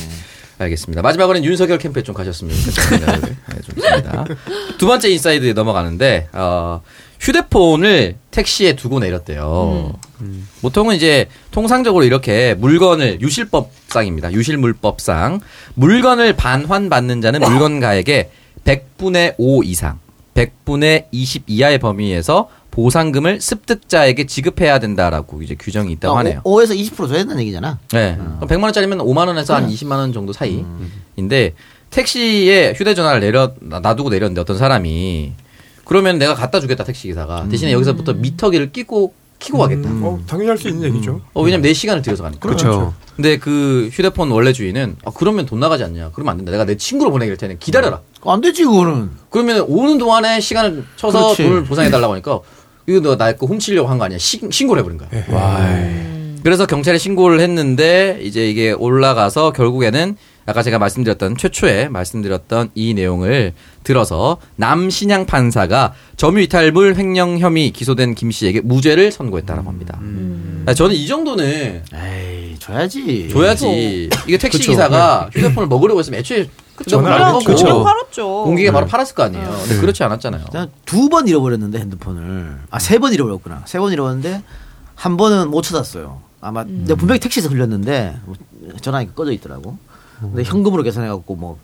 알겠습니다. 마지막으로는 윤석열 캠프에 좀 가셨으면 좋겠습니다. 네. 두 번째 인사이드에 넘어가는데, 어, 휴대폰을 택시에 두고 내렸대요. 음. 보통은 이제 통상적으로 이렇게 물건을 유실법상입니다. 유실물법상 물건을 반환받는 자는 물건가액의 100분의 5 이상, 100분의 20 이하의 범위에서 보상금을 습득자에게 지급해야 된다라고 이제 규정이 있다고 하네요. 5 에서 20% 줘야 된다는 얘기잖아. 네. 그럼 100만 원짜리면 5만 원에서 한 20만 원 정도 사이인데 택시에 휴대전화를 내려 놔두고 내렸는데 어떤 사람이 그러면 내가 갖다 주겠다 택시 기사가 대신에 여기서부터 미터기를 끼고 키고 가겠다. 어, 당연히 할 수 있는 얘기죠. 어, 왜냐면 내 시간을 들여서 가니까. 그렇죠. 근데 그 휴대폰 원래 주인은 아, 그러면 돈 나가지 않냐? 그러면 안 된다. 내가 내 친구로 보내길 테니 기다려라. 안 되지 그거는. 그러면 오는 동안에 시간을 쳐서 그렇지. 돈을 보상해 달라고 하니까 이거 너나거 훔치려고 한 거 아니야? 시, 신고를 해버린 거야. 그래서 경찰에 신고를 했는데 이제 이게 올라가서 결국에는 아까 제가 말씀드렸던 최초에 말씀드렸던 이 내용을 들어서 남신양 판사가 점유이탈물 횡령 혐의 기소된 김 씨에게 무죄를 선고했다라고 합니다. 아, 저는 이 정도는 에이 줘야지. 줘야지. 이게 택시 그쵸. 기사가 휴대폰을 먹으려고 했으면 애초에 전화를 공개 팔았죠. 공기계 바로 팔았을 거 아니에요. 근데 그렇지 않았잖아요. 두 번 잃어버렸는데 핸드폰을 아 세 번 잃어버렸구나. 세 번 잃어버렸는데 한 번은 못 찾았어요. 아마 내가 분명히 택시에서 흘렸는데 뭐 전화기가 꺼져 있더라고. 근데 현금으로 계산해갖고 뭐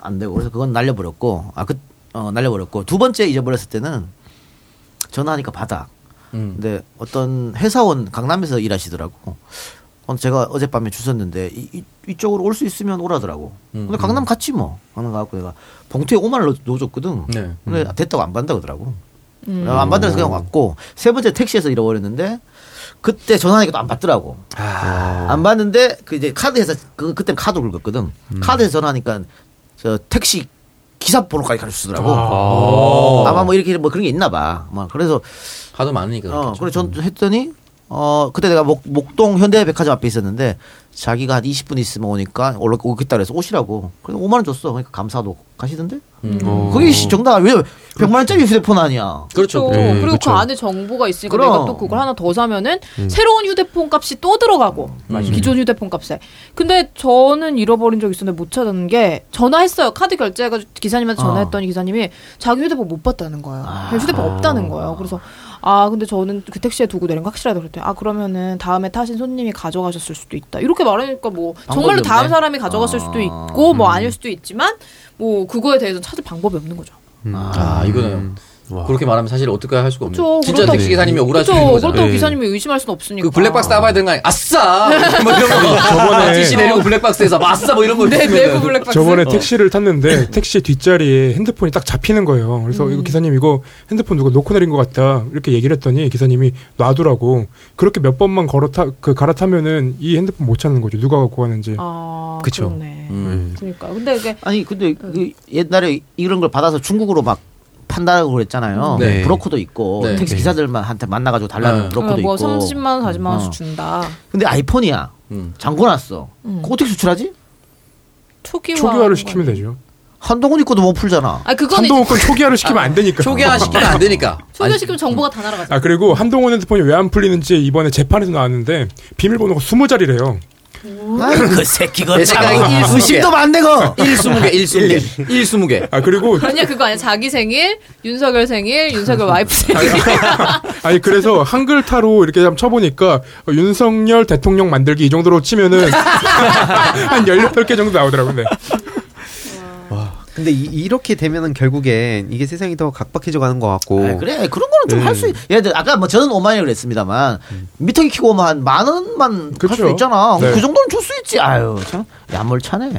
안 되고 그래서 그건 날려버렸고 아그 어, 날려버렸고 두 번째 잊어버렸을 때는 전화하니까 받아. 음. 근데 어떤 회사원 강남에서 일하시더라고. 어, 제가 어젯밤에 주셨는데 이, 이, 쪽으로 올 수 있으면 오라더라고. 음, 근데 강남 갔지 뭐. 강남 가고 내가 봉투에 5만 원 넣- 넣어줬거든. 네. 근데 됐다고 안 받는다 그러더라고. 음. 안 받는다서 그냥 왔고 세 번째 택시에서 잃어버렸는데 그때 전화하니까 또안 받더라고. 안 받는데 그 이제 카드에서 그 그때 카드 긁었거든. 카드에서 전화하니까 저 택시 기사 번호까지 가르쳐주더라고. 아. 아마 뭐 이렇게 뭐 그런 게 있나 봐. 막 그래서 하도 많으니까. 어. 그래 전 했더니 어 그때 내가 목, 목동 현대백화점 앞에 있었는데 자기가 한 20분 있으면 오니까 올라 오겠다 그래서 오시라고. 그래서 5만 원 줬어. 그러니까 감사도 가시던데. 음. 그게 시 정답 왜 100만 원짜리 휴대폰 아니야. 그렇죠. 또 네, 그리고 그렇죠. 그 안에 정보가 있으니까 그럼. 내가 또 그걸 하나 더 사면은 음. 새로운 휴대폰 값이 또 들어가고 기존 휴대폰 값에. 근데 저는 잃어버린 적 있었는데 못 찾았는 게 전화했어요. 카드 결제해가지고 기사님한테 어. 전화했더니 기사님이 자기 휴대폰 못 봤다는 거예요. 휴대폰 없다는 거예요. 그래서 아 근데 저는 그 택시에 두고 내린 거 확실하다 그랬더니 아 그러면은 다음에 타신 손님이 가져가셨을 수도 있다. 이렇게 말하니까 뭐 정말로 다음. 사람이 가져갔을 수도 있고 뭐 아닐 수도 있지만 뭐 그거에 대해서 찾을 방법이 없는 거죠. 아, 이거는 그렇게 말하면 사실 어떻게 할 수가 없는. 그쵸. 진짜 택시 기사님이 억울할 수. 있는 거잖아요. 그렇다고 네. 기사님이 의심할 수는 없으니까. 그 블랙박스 따봐야 되는 거 아니야? 아싸! 뭐 이런 거. 저번에- TC 내리고 블랙박스에서 뭐 아싸 뭐 이런 거. 네, 내부 블랙박스. 저번에 어. 택시를 탔는데 택시 뒷자리에 핸드폰이 딱 잡히는 거예요. 그래서 이거 기사님 이거 핸드폰 누가 놓고 내린 것 같다 이렇게 얘기를 했더니 기사님이 놔두라고 그렇게 몇 번만 걸어 타 그 갈아타면은 이 핸드폰 못 찾는 거죠. 누가 갖고 가는지. 아, 그쵸. 그렇네. 음. 그러니까 근데 이게 아니 근데 그 옛날에 이런 걸 받아서 중국으로 막 판다고 그랬잖아요. 네. 브로커도 있고 네. 택시 기사들만 한테 만나가지고 달라는 네. 브로커도 뭐 있고. 30만 원, 40만 원씩 어. 준다. 근데 아이폰이야. 음. 잠궈놨어. 음. 그거 어떻게 수출하지? 초기화. 초기화를 시키면 되죠. 한동훈이 거도 못 풀잖아. 아 그건 한동훈 건 초기화를 시키면 안 되니까. 초기화 시키면 안 되니까. 초기화 시키면 정보가 다 날아가죠. 아 그리고 한동훈 핸드폰이 왜 안 풀리는지 이번에 재판에서 나왔는데 비밀번호가 20자리래요. 그 새끼 거내 참. 의심도 스무 안 되고. 1, 20개, 1, 20개. 1, 20개. 아 그리고 아니야 그거 아니야 자기 생일, 윤석열 생일, 윤석열 와이프 생일. 아니 그래서 한글타로 이렇게 한번 쳐보니까 어, 윤석열 대통령 만들기 이 정도로 치면은 한 18개 정도 나오더라고요. 네. 근데 이, 렇게 되면은 결국엔 이게 세상이 더 각박해져 가는 것 같고. 아, 그래 그런 거는 좀 네. 할수 있. 예를 들어 아까 뭐 저는 5만이라고 그랬습니다만 미터기 키고 오면 한만 원만 할수 그쵸. 있잖아. 네. 그 정도는 줄 수 있지. 아유 참 야물차네.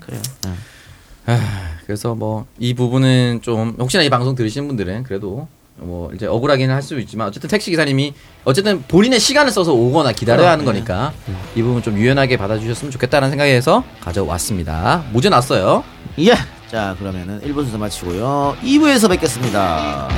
그래요. 네. 그래서 뭐 이 부분은 좀 혹시나 이 방송 들으시는 분들은 그래도 뭐 이제 억울하기는 할 수 있지만 어쨌든 택시 기사님이 어쨌든 본인의 시간을 써서 오거나 기다려야 하는 거니까 이 부분 좀 유연하게 받아주셨으면 좋겠다는 생각에서 가져왔습니다. 모자 났어요. 예. 자 그러면은 1부 순서 마치고요. 2부에서 뵙겠습니다.